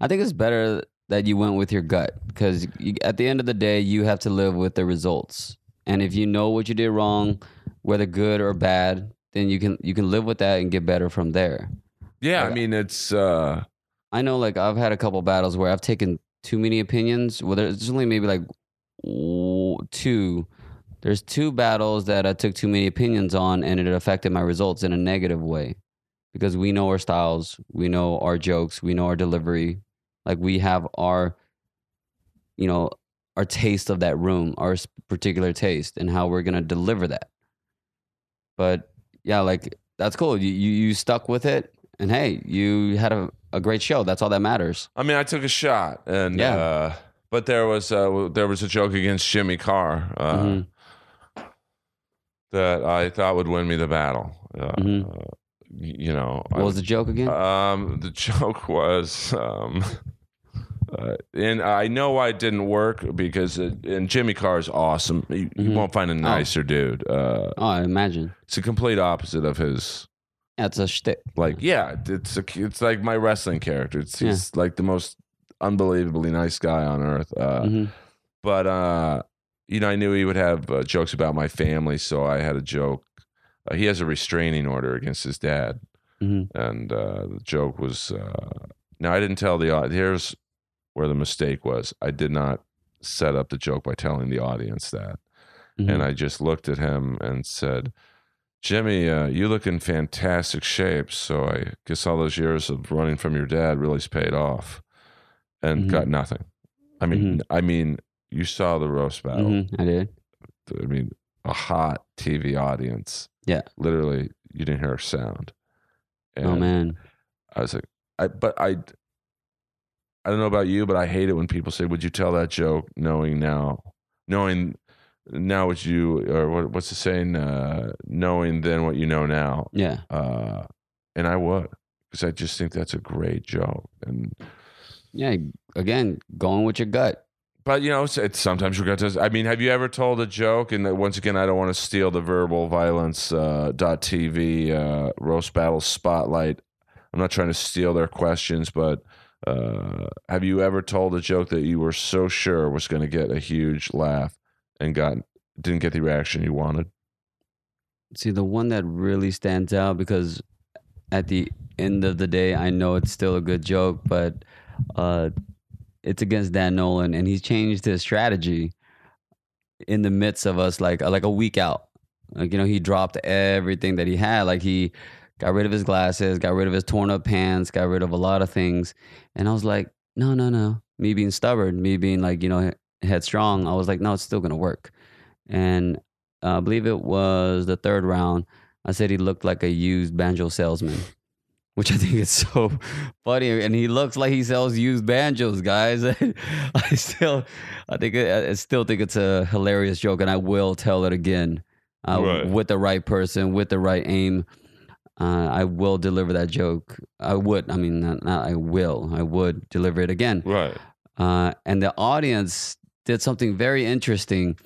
I think it's better that you went with your gut because at the end of the day, you have to live with the results. And if you know what you did wrong, whether good or bad, then you can you can live with that and get better from there. Yeah. I mean, it's uh, I know, like I've had a couple battles where I've taken too many opinions. Well, there's only maybe like two. There's two battles that I took too many opinions on, and it affected my results in a negative way because we know our styles, we know our jokes, we know our delivery. Like we have our, you know, our taste of that room, our particular taste, and how we're gonna deliver that. But yeah, like that's cool. You you, you stuck with it, and hey, you had a, a great show. That's all that matters. I mean, I took a shot, and Yeah. uh, but there was uh, there was a joke against Jimmy Carr uh, Mhm. that I thought would win me the battle. Uh, Mhm. you know, What was the joke again? Um, the joke was, um, uh, and I know why it didn't work because it, and Jimmy Carr is awesome. You, you Mhm. won't find a nicer dude. Uh, oh, I imagine. it's a complete opposite of his. It's a shtick. Like, yeah, it's a, it's like my wrestling character. It's he's like the most unbelievably nice guy on earth. Uh, Mhm. but uh, you know, I knew he would have uh, jokes about my family, so I had a joke. Uh, he has a restraining order against his dad, Mhm. and uh, the joke was. Uh, now I didn't tell the audience. here's where the mistake was. I did not set up the joke by telling the audience that, Mhm. and I just looked at him and said. Jimmy, uh, you look in fantastic shape. So I guess all those years of running from your dad really's paid off, and Mhm. got nothing. I mean, I mean, you saw the roast battle. Mhm, I did. I mean, a hot TV audience. Yeah. Literally, you didn't hear a sound. And oh man. I was like, I, but I, I don't know about you, but I hate it when people say, "Would you tell that joke?" Knowing now, knowing now what you or what, what's the saying? Uh, knowing then what you know now. Yeah. Uh, and I would because I just think that's a great joke. And Yeah. Again, going with your gut. But you know, it's, it's sometimes you got to. I mean, have you ever told a joke? And once again, I don't want to steal the verbal violence uh, dot TV uh, roast battle spotlight. I'm not trying to steal their questions, but uh, have you ever told a joke that you were so sure was going to get a huge laugh and got didn't get the reaction you wanted? See, the one that really stands out because at the end of the day, I know it's still a good joke, but uh, it's against Dan Nolan, and he's changed his strategy in the midst of us, like like a week out. Like you know, he dropped everything that he had. Like he got rid of his glasses, got rid of his torn up pants, got rid of a lot of things, and I was like, no, no, no. Me being stubborn, me being like you know headstrong, I was like, no, it's still gonna work, and uh, I believe it was the third round. I said he looked like a used banjo salesman, which I think is so funny. And he looks like he sells used banjos, guys. I still, I think, I still think it's a hilarious joke, and I will tell it again uh, Right. with the right person, with the right aim. Uh, I will deliver that joke. I would. I mean, not, not I will. I would deliver it again. Right. Uh, and the audience did something very interesting.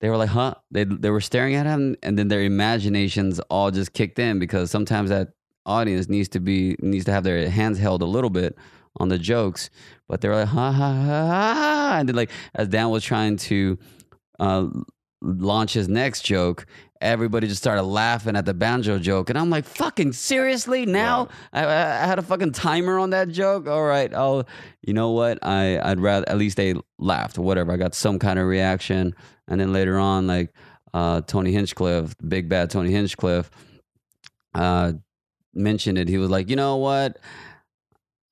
They were like, "Huh?" They they were staring at him, and then their imaginations all just kicked in because sometimes that audience needs to be needs to have their hands held a little bit on the jokes. But they were like, "Ha ha ha ha!" ha," And then, like as Dan was trying to uh, launch his next joke, everybody just started laughing at the banjo joke, and I'm like, "Fucking seriously now?" I, I I had a fucking timer on that joke. All right, I'll. You know what? I I'd rather at least they laughed or whatever. I got some kind of reaction, and then later on, like uh, Tony Hinchcliffe, big bad Tony Hinchcliffe, uh, mentioned it. He was like, "You know what?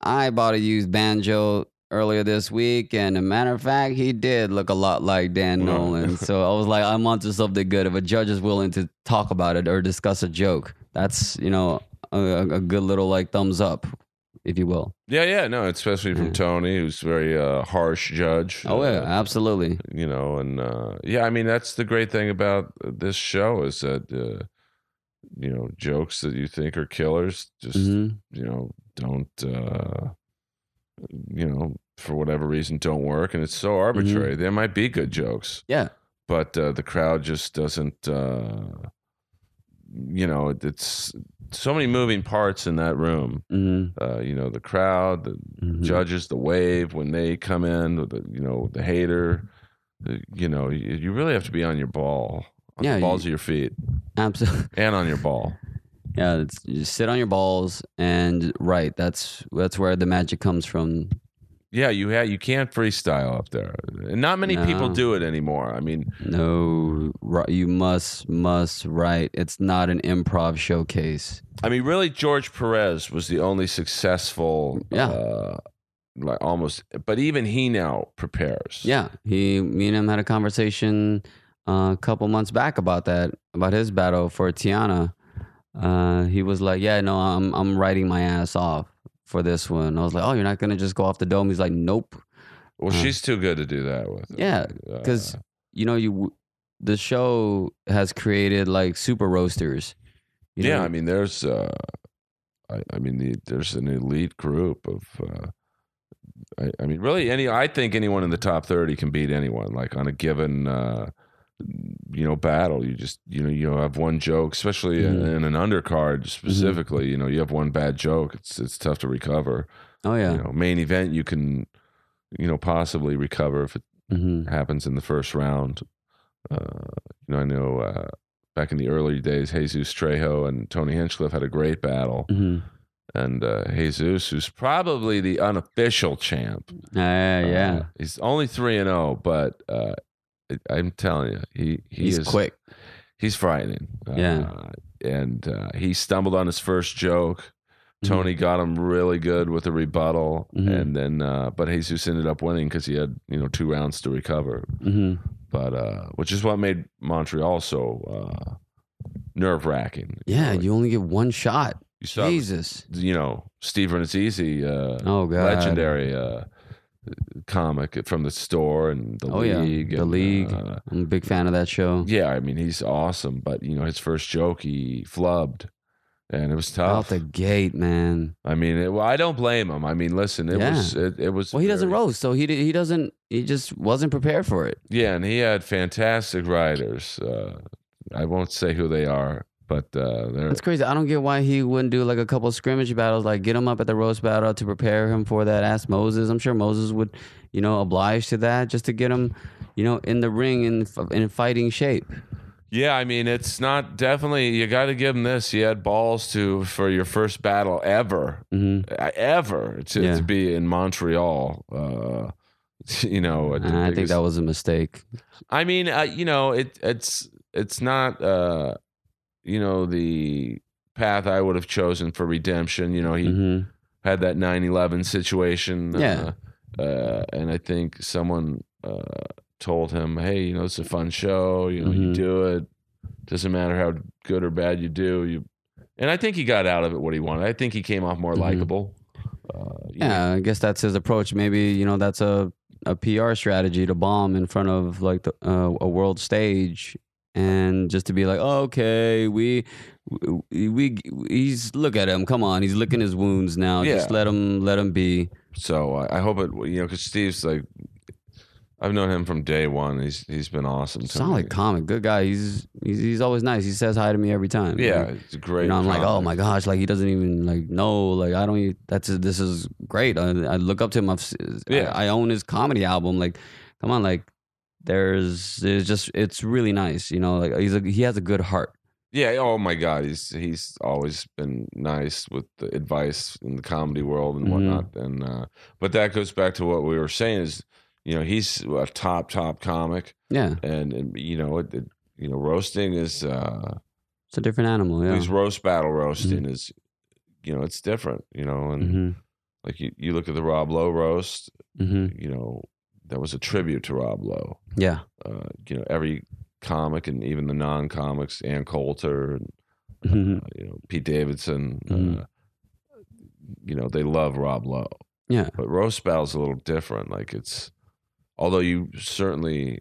I bought a used banjo." Earlier this week, and a matter of fact, he did look a lot like Dan Right. Nolan. so I was like, I'm onto something good. If a judge is willing to talk about it or discuss a joke, that's you know a, a good little like thumbs up, if you will. Yeah, yeah, no, especially from. Tony, who's very uh, harsh judge. Oh yeah, Uh, absolutely. you know, and uh, yeah, I mean that's the great thing about this show is that uh, you know jokes that you think are killers just hmm you know don't uh, you know for whatever reason don't work, and it's so arbitrary. There might be good jokes, Yeah. but uh, the crowd just doesn't. Uh, you know, it, it's so many moving parts in that room. hmm Uh, you know, the crowd, the hmm judges, the wave when they come in, the you know the hater. The, you know, you, you really have to be on your ball, on Yeah, the you- balls of your feet, Absolutely. and on your ball. Yeah, it's, you sit on your balls and write. That's that's where the magic comes from. Yeah, you ha- you can't freestyle up there, and not many people do it anymore. I mean, No, you must must write. It's not an improv showcase. I mean, really, George Perez was the only successful. Yeah. Uh, like almost, but even he now prepares. Yeah, he, me and him had a conversation uh, a couple months back about that, about his battle for Tiana. Uh, he was like, "Yeah, no, I'm I'm writing my ass off for this one." I was like, "Oh, you're not gonna just go off the dome?" He's like, "Nope." Well, Uh, she's too good to do that with. Yeah, Uh, 'cause you know, you the show has created like super roasters. You yeah, know, I mean, there's, uh, I, I mean, the, there's an elite group of. Uh, I, I mean, really, any. I think anyone in the top thirty can beat anyone. Like on a given, uh, you know, battle. You just, you know, you have one joke, especially in, Mhm. in an undercard specifically. You know, you have one bad joke. It's it's tough to recover. oh yeah, You know, main event, you can, you know, possibly recover if it hmm happens in the first round. Uh, you know, I know uh, back in the early days, Jesus Trejo and Tony Hinchcliffe had a great battle, hmm and uh, Jesus, who's probably the unofficial champ, yeah, yeah. uh, he's only three and zero, but uh, I'm telling you, he he He's is quick. He's frightening. Yeah. uh, and uh, he stumbled on his first joke. Mhm. Tony got him really good with a rebuttal, Mhm. and then uh, but Jesus ended up winning because he had you know two rounds to recover hmm but uh, which is what made Montreal so uh, nerve wracking. Yeah, you only get one shot. you saw, Jesus. you know, Steve Rannazzisi, uh, Oh god. legendary uh, comic from the store and the Oh, yeah. league. The and, League. uh, I'm a big fan of that show. yeah, I mean, he's awesome, but you know, his first joke he flubbed, and it was tough. Out the gate, man. I mean, it, well, I don't blame him. I mean, listen, it Yeah. was it, it was. Well, he doesn't roast, so he he doesn't. He just wasn't prepared for it. Yeah, and he had fantastic writers. Uh, I won't say who they are, but uh, they're It's crazy. I don't get why he wouldn't do like a couple scrimmage battles, like get him up at the roast battle to prepare him for that. Ask Moses. I'm sure Moses would, you know, oblige to that just to get him, you know, in the ring in in fighting shape. Yeah, I mean, it's not definitely. You got to give him this. You had balls to for your first battle ever, hmm uh, ever to, Yeah. to be in Montreal. Uh, you know, at the And I think that was a mistake. I mean, uh, you know, it it's it's not. Uh, you know, the path I would have chosen for redemption. You know, he hmm had that 9-11 situation. Yeah. Uh, uh, and I think someone uh, told him, "Hey, you know, it's a fun show. You know, you Mhm. do it. Doesn't matter how good or bad you do. You." And I think he got out of it what he wanted. I think he came off more Mhm. likable. Uh, you know, Yeah, I guess that's his approach. Maybe you know that's a a PR strategy to bomb in front of like the, uh, a world stage, and just to be like, oh, okay, we, we, we, he's look at him. Come on, he's licking his wounds now. Just let him, let him be. So I, I hope it. You know, because Steve's like, I've known him from day one. He's he's been awesome. To Solid me. comic, good guy. He's, he's he's always nice. He says hi to me every time. Yeah, Like, it's great. you know, I'm like, oh my gosh, like he doesn't even like know, like I don't. Even, that's this is great. I, I look up to him. I've, Yeah. I, I own his comedy album. Like, come on, like there's, it's just, it's really nice. You know, like he's a, he has a good heart. Yeah. Oh my God. He's he's always been nice with the advice in the comedy world and Mhm. whatnot. And uh, but that goes back to what we were saying is, you know, he's a top top comic, Yeah, and, and you know, it, it, you know, roasting is uh, it's a different animal. Yeah. these roast battle roasting is, you know, it's different. You know, and hmm like you, you look at the Rob Lowe roast, hmm you know, that was a tribute to Rob Lowe. Yeah. Uh, you know, every comic and even the non comics, Ann Coulter and Mhm. uh, you know Pete Davidson. Uh, Mhm. you know they love Rob Lowe, Yeah. but roast battle's a little different. Like it's, although you certainly,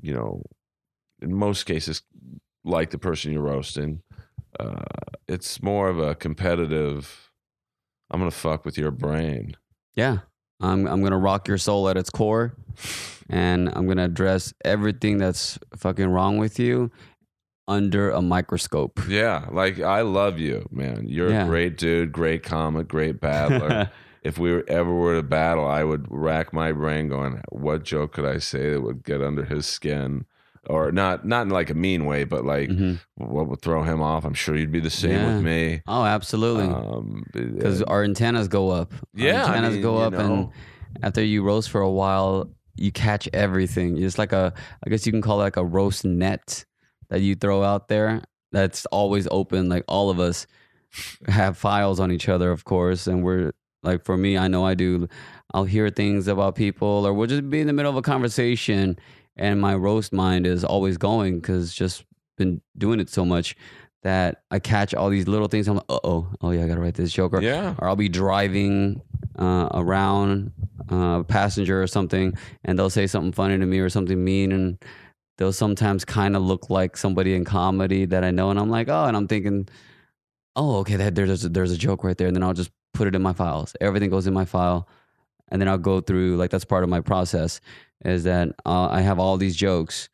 you know, in most cases, like the person you're roasting, uh, it's more of a competitive. I'm gonna fuck with your brain. Yeah. I'm I'm gonna rock your soul at its core, and I'm gonna address everything that's fucking wrong with you under a microscope. Yeah, like I love you, man. You're Yeah. a great dude, great comic, great battler. if we were, ever were to battle, I would rack my brain going, what joke could I say that would get under his skin? Or not, not in like a mean way, but like Mhm. what would throw him off? I'm sure you'd be the same Yeah. with me. Oh, absolutely. Um, Because uh, our antennas go up. Our Yeah, I antennas mean, go up, and after you roast for a while, you catch everything. It's like a, I guess you can call it like a roast net that you throw out there. That's always open. Like all of us have files on each other, of course, and we're like, for me, I know I do. I'll hear things about people, or we'll just be in the middle of a conversation, and my roast mind is always going because just been doing it so much that I catch all these little things. I'm like, uh oh, oh yeah, I gotta write this joke. Or, yeah, or I'll be driving uh, around uh, a passenger or something, and they'll say something funny to me or something mean, and they'll sometimes kind of look like somebody in comedy that I know, and I'm like, oh, and I'm thinking, oh, okay, that, there's a, there's a joke right there, and then I'll just put it in my files. Everything goes in my file, and then I'll go through like that's part of my process is that uh, I have all these jokes.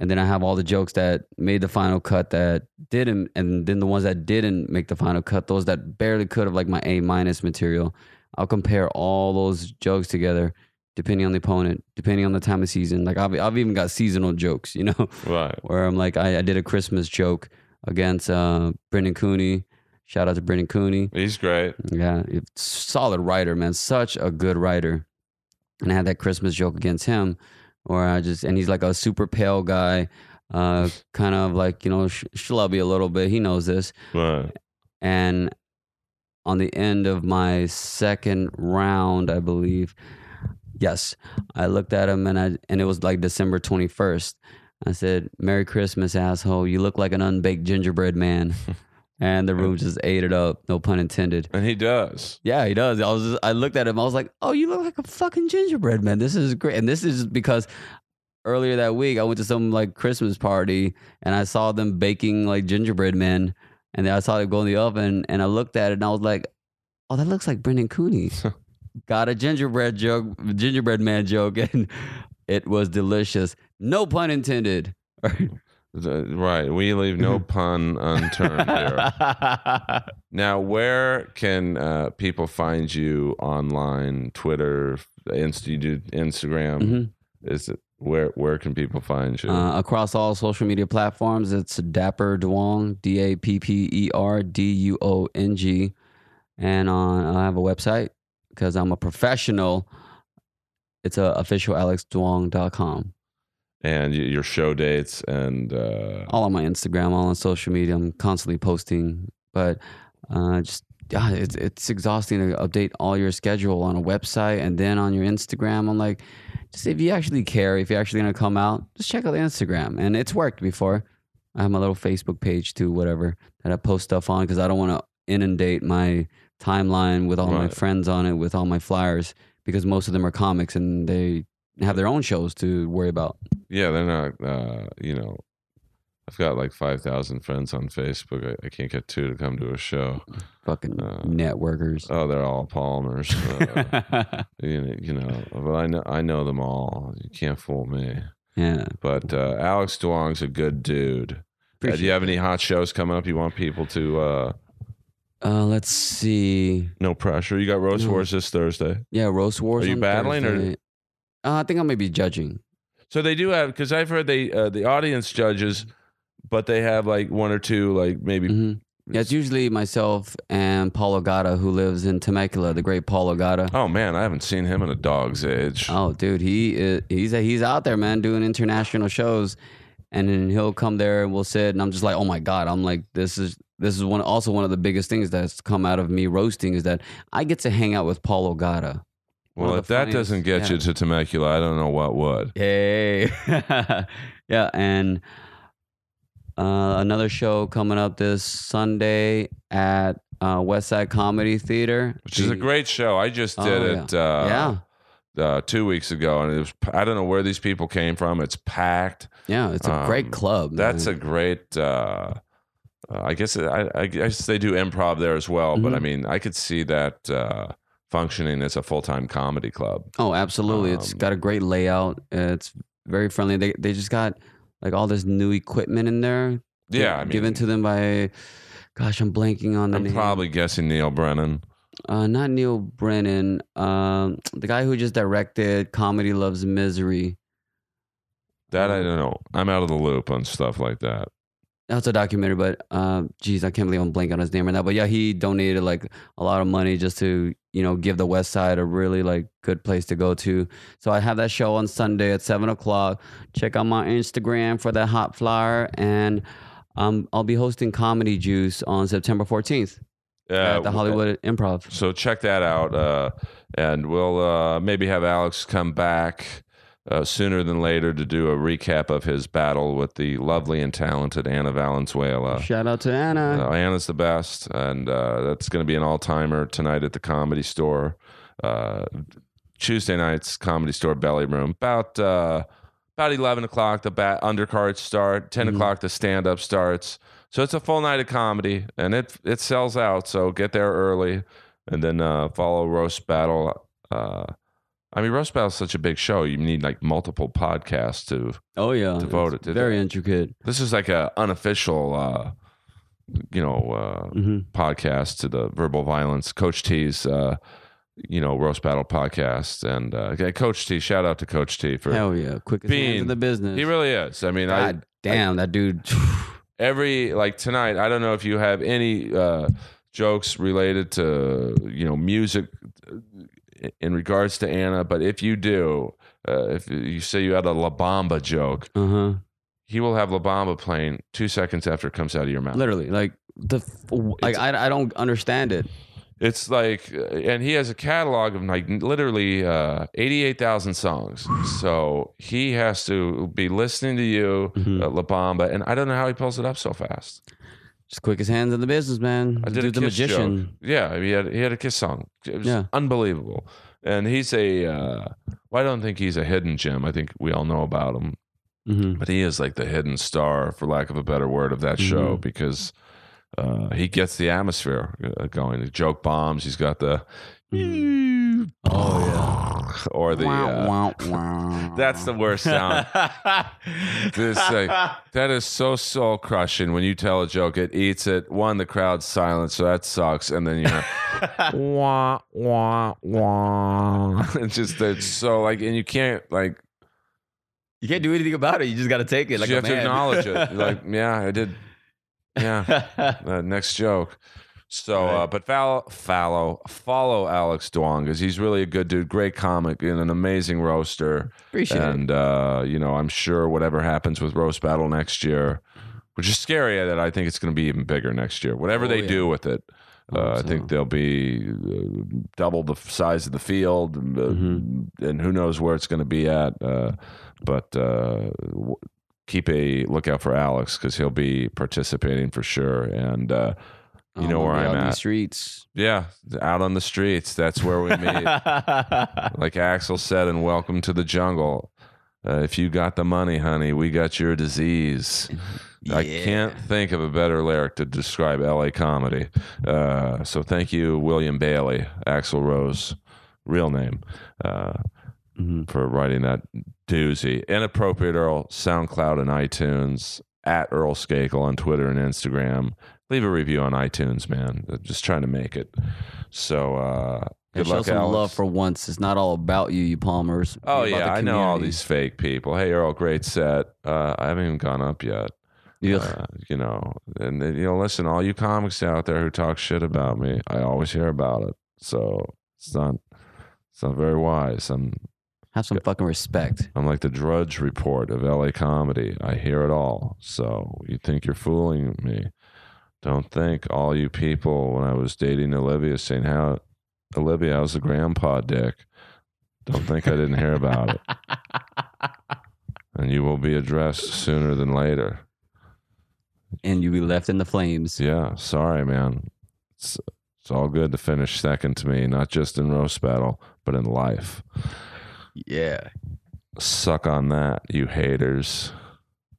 And then I have all the jokes that made the final cut that didn't, and then the ones that didn't make the final cut, those that barely could have, like my A minus material. I'll compare all those jokes together, depending on the opponent, depending on the time of season. Like I've, I've even got seasonal jokes, you know, right. where I'm like, I, I did a Christmas joke against uh, Brendan Cooney. Shout out to Brendan Cooney. He's great. Yeah, solid writer, man. Such a good writer. And I had that Christmas joke against him, where I just and he's like a super pale guy, uh, kind of like you know sh- schlubby a little bit. He knows this. Right. And on the end of my second round, I believe, yes, I looked at him and I and it was like December twenty first. I said, "Merry Christmas, asshole! You look like an unbaked gingerbread man." And the room just ate it up. No pun intended. And he does. Yeah, he does. I was just, I looked at him. I was like, "Oh, you look like a fucking gingerbread man. This is great." And this is because earlier that week I went to some like Christmas party and I saw them baking like gingerbread men, and then I saw them go in the oven, and I looked at it and I was like, "Oh, that looks like Brendan Cooney." Got a gingerbread joke, gingerbread man joke, and it was delicious. No pun intended. Right. We leave no pun unturned here. Now, where can uh, people find you online? Twitter, Inst- you do Instagram. Mhm. Is it where? Where can people find you? Uh, across all social media platforms, it's Dapper Duong, D A P P E R D U O N G. And on, I have a website because I'm a professional. It's uh, officialalexduong.com. and your show dates and uh, All on my Instagram, all on social media. I'm constantly posting, but uh, just yeah, it's it's exhausting to update all your schedule on a website and then on your Instagram. I'm like, just if you actually care, if you're actually gonna come out, just check out the Instagram. And it's worked before. I have my little Facebook page too, whatever that I post stuff on because I don't want to inundate my timeline with all my friends on it with all my flyers because most of them are comics and they have their own shows to worry about. yeah, they're not. Uh, you know, I've got like five thousand friends on Facebook. I, I can't get two to come to a show. Fucking Uh, networkers. Oh, they're all Palmers. Uh, you, know, you know, but I know I know them all. You can't fool me. yeah. But uh, Alex Duong's a good dude. Uh, do you have any hot shows coming up? You want people to? Uh, Uh, let's see. no pressure. You got Roast No. Wars this Thursday. Yeah, roast wars. Are you battling or- Thursday. Uh, I think I may be judging. So they do have because I've heard they uh, the audience judges, but they have like one or two like maybe hmm Yeah, it's usually myself and Paul Ogata, who lives in Temecula, the great Paul Ogata. Oh man, I haven't seen him in a dog's age. Oh, dude, he is, he's he's out there, man, doing international shows, and then he'll come there and we'll sit, and I'm just like, oh my god, I'm like, this is this is one also one of the biggest things that's come out of me roasting is that I get to hang out with Paul Ogata. Well, if that funniest- doesn't get yeah. you to Temecula, I don't know what would. Hey, yeah, and uh, another show coming up this Sunday at uh, West Side Comedy Theater, Which is a great show. I just Oh, did yeah. it. Uh, yeah, Uh, two weeks ago, and it was. I don't know where these people came from. It's packed. yeah. It's a Um, great club. That's a great. Uh, uh, I guess I, I guess they do improv there as well. But Mhm. I mean, I could see that uh, functioning as a full time comedy club. Oh, absolutely. It's got a great layout. It's very friendly. They they just got like all this new equipment in there. Yeah, I mean, given to them by, gosh, I'm blanking on the I'm name. probably guessing Neal Brennan. uh, not Neal Brennan. Um, the guy who just directed Comedy Loves Misery. That I don't know. I'm out of the loop on stuff like that. That's a documentary, but um, geez, I can't believe I'm blanking on his name right now. But yeah, he donated like a lot of money just to you know give the West Side a really like good place to go to. So I have that show on Sunday at seven o'clock. Check out my Instagram for that hot flyer, and um, I'll be hosting Comedy Juice on September 14th Uh, at the Hollywood Improv. So check that out, uh, and we'll uh, maybe have Alex come back uh, sooner than later to do a recap of his battle with the lovely and talented Anna Valenzuela. Shout out to Anna. Uh, Anna's the best, and uh, that's going to be an all timer tonight at the Comedy Store. Uh, Tuesday nights, Comedy Store Belly Room. About uh, about eleven o'clock, the bat undercards start. 10 Mhm. o'clock, the stand up starts. So it's a full night of comedy, and it it sells out. So get there early, and then uh, follow roast battle. I mean, roast battle is such a big show. You need like multiple podcasts to. oh yeah, devoted It's to very intricate. This is like a unofficial, uh, you know, uh, hmm podcast to the verbal violence coach t's uh you know roast battle podcast and uh okay, coach t shout out to coach t for Hell yeah, quickest hands in the business. he really is i mean God damn, that dude. every like tonight i don't know if you have any uh jokes related to you know music in regards to anna but if you do uh, if you say you had a la bamba joke Uh huh. he will have la bamba playing two seconds after it comes out of your mouth Literally, like the like I, I don't understand it. It's like, uh, and he has a catalog of like literally uh, 88,000 songs. So he has to be listening to you, Mhm. uh, La Bamba, and I don't know how he pulls it up so fast. Just quickest hands in the business, man. I did Dude, the magician. joke. Yeah, he had he had a Kiss song. It was Yeah. unbelievable. And he's a, uh, well, I don't think he's a hidden gem. I think we all know about him, hmm but he is like the hidden star, for lack of a better word, of that show Mhm. because uh, he gets the atmosphere uh, going. The joke bombs. He's got the. Oh yeah. or the uh, that's the worst sound. This, uh, that is so soul crushing when you tell a joke. It eats it. One, the crowd's silent, so that sucks. And then you know, wah wah wah. It's just it's so like, and you can't like you can't do anything about it. You just got to take it. Like you have to acknowledge it. You're like, yeah, I did. Yeah, uh, next joke. So, uh, but follow, follow, follow Alex Duong because he's really a good dude, great comic, and an amazing roaster. Appreciate it. and uh, you know, I'm sure whatever happens with roast battle next year, which is scary that I think it's going to be even bigger next year. Whatever Oh, they yeah. do with it, I uh, I so. think they'll be uh, double the size of the field, and, uh, Mhm. and who knows where it's going to be at. Uh, but uh, w- keep a lookout for Alex because he'll be participating for sure. And uh, you know where I'm out in the at. streets. yeah, out on the streets, that's where we meet. like Axl said in Welcome to the Jungle. Uh, if you got the money, honey, we got your disease. I Yeah. can't think of a better lyric to describe LA comedy. Uh, so thank you, William Bailey, Axl Rose, real name, uh, Mhm. for writing that doozy. Inappropriate Earl, SoundCloud and iTunes, at Earl Skakel on Twitter and Instagram. Leave a review on iTunes, man. I'm just trying to make it. So uh, good show luck, some Alex. love for once. It's not all about you, you Palmers. Oh yeah, I know all these fake people. Hey Earl, great set. Uh, I haven't even gone up yet. Ugh. Uh, you know, and you know, listen, all you comics out there who talk shit about me, I always hear about it. So it's not, it's not very wise. I'm, Have some fucking respect. I'm like the Drudge Report of LA comedy. I hear it all. So you think you're fooling me? Don't think all you people when I was dating Olivia saying how Olivia, I was the grandpa dick? Don't think I didn't hear about it. And you will be addressed sooner than later. and you'll be left in the flames. Yeah, sorry, man. It's, it's all good to finish second to me, not just in roast battle, but in life. Yeah. Suck on that, you haters.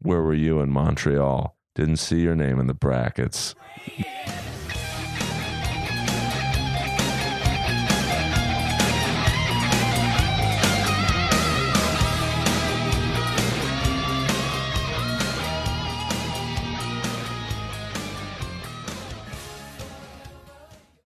Where were you in Montreal? Didn't see your name in the brackets.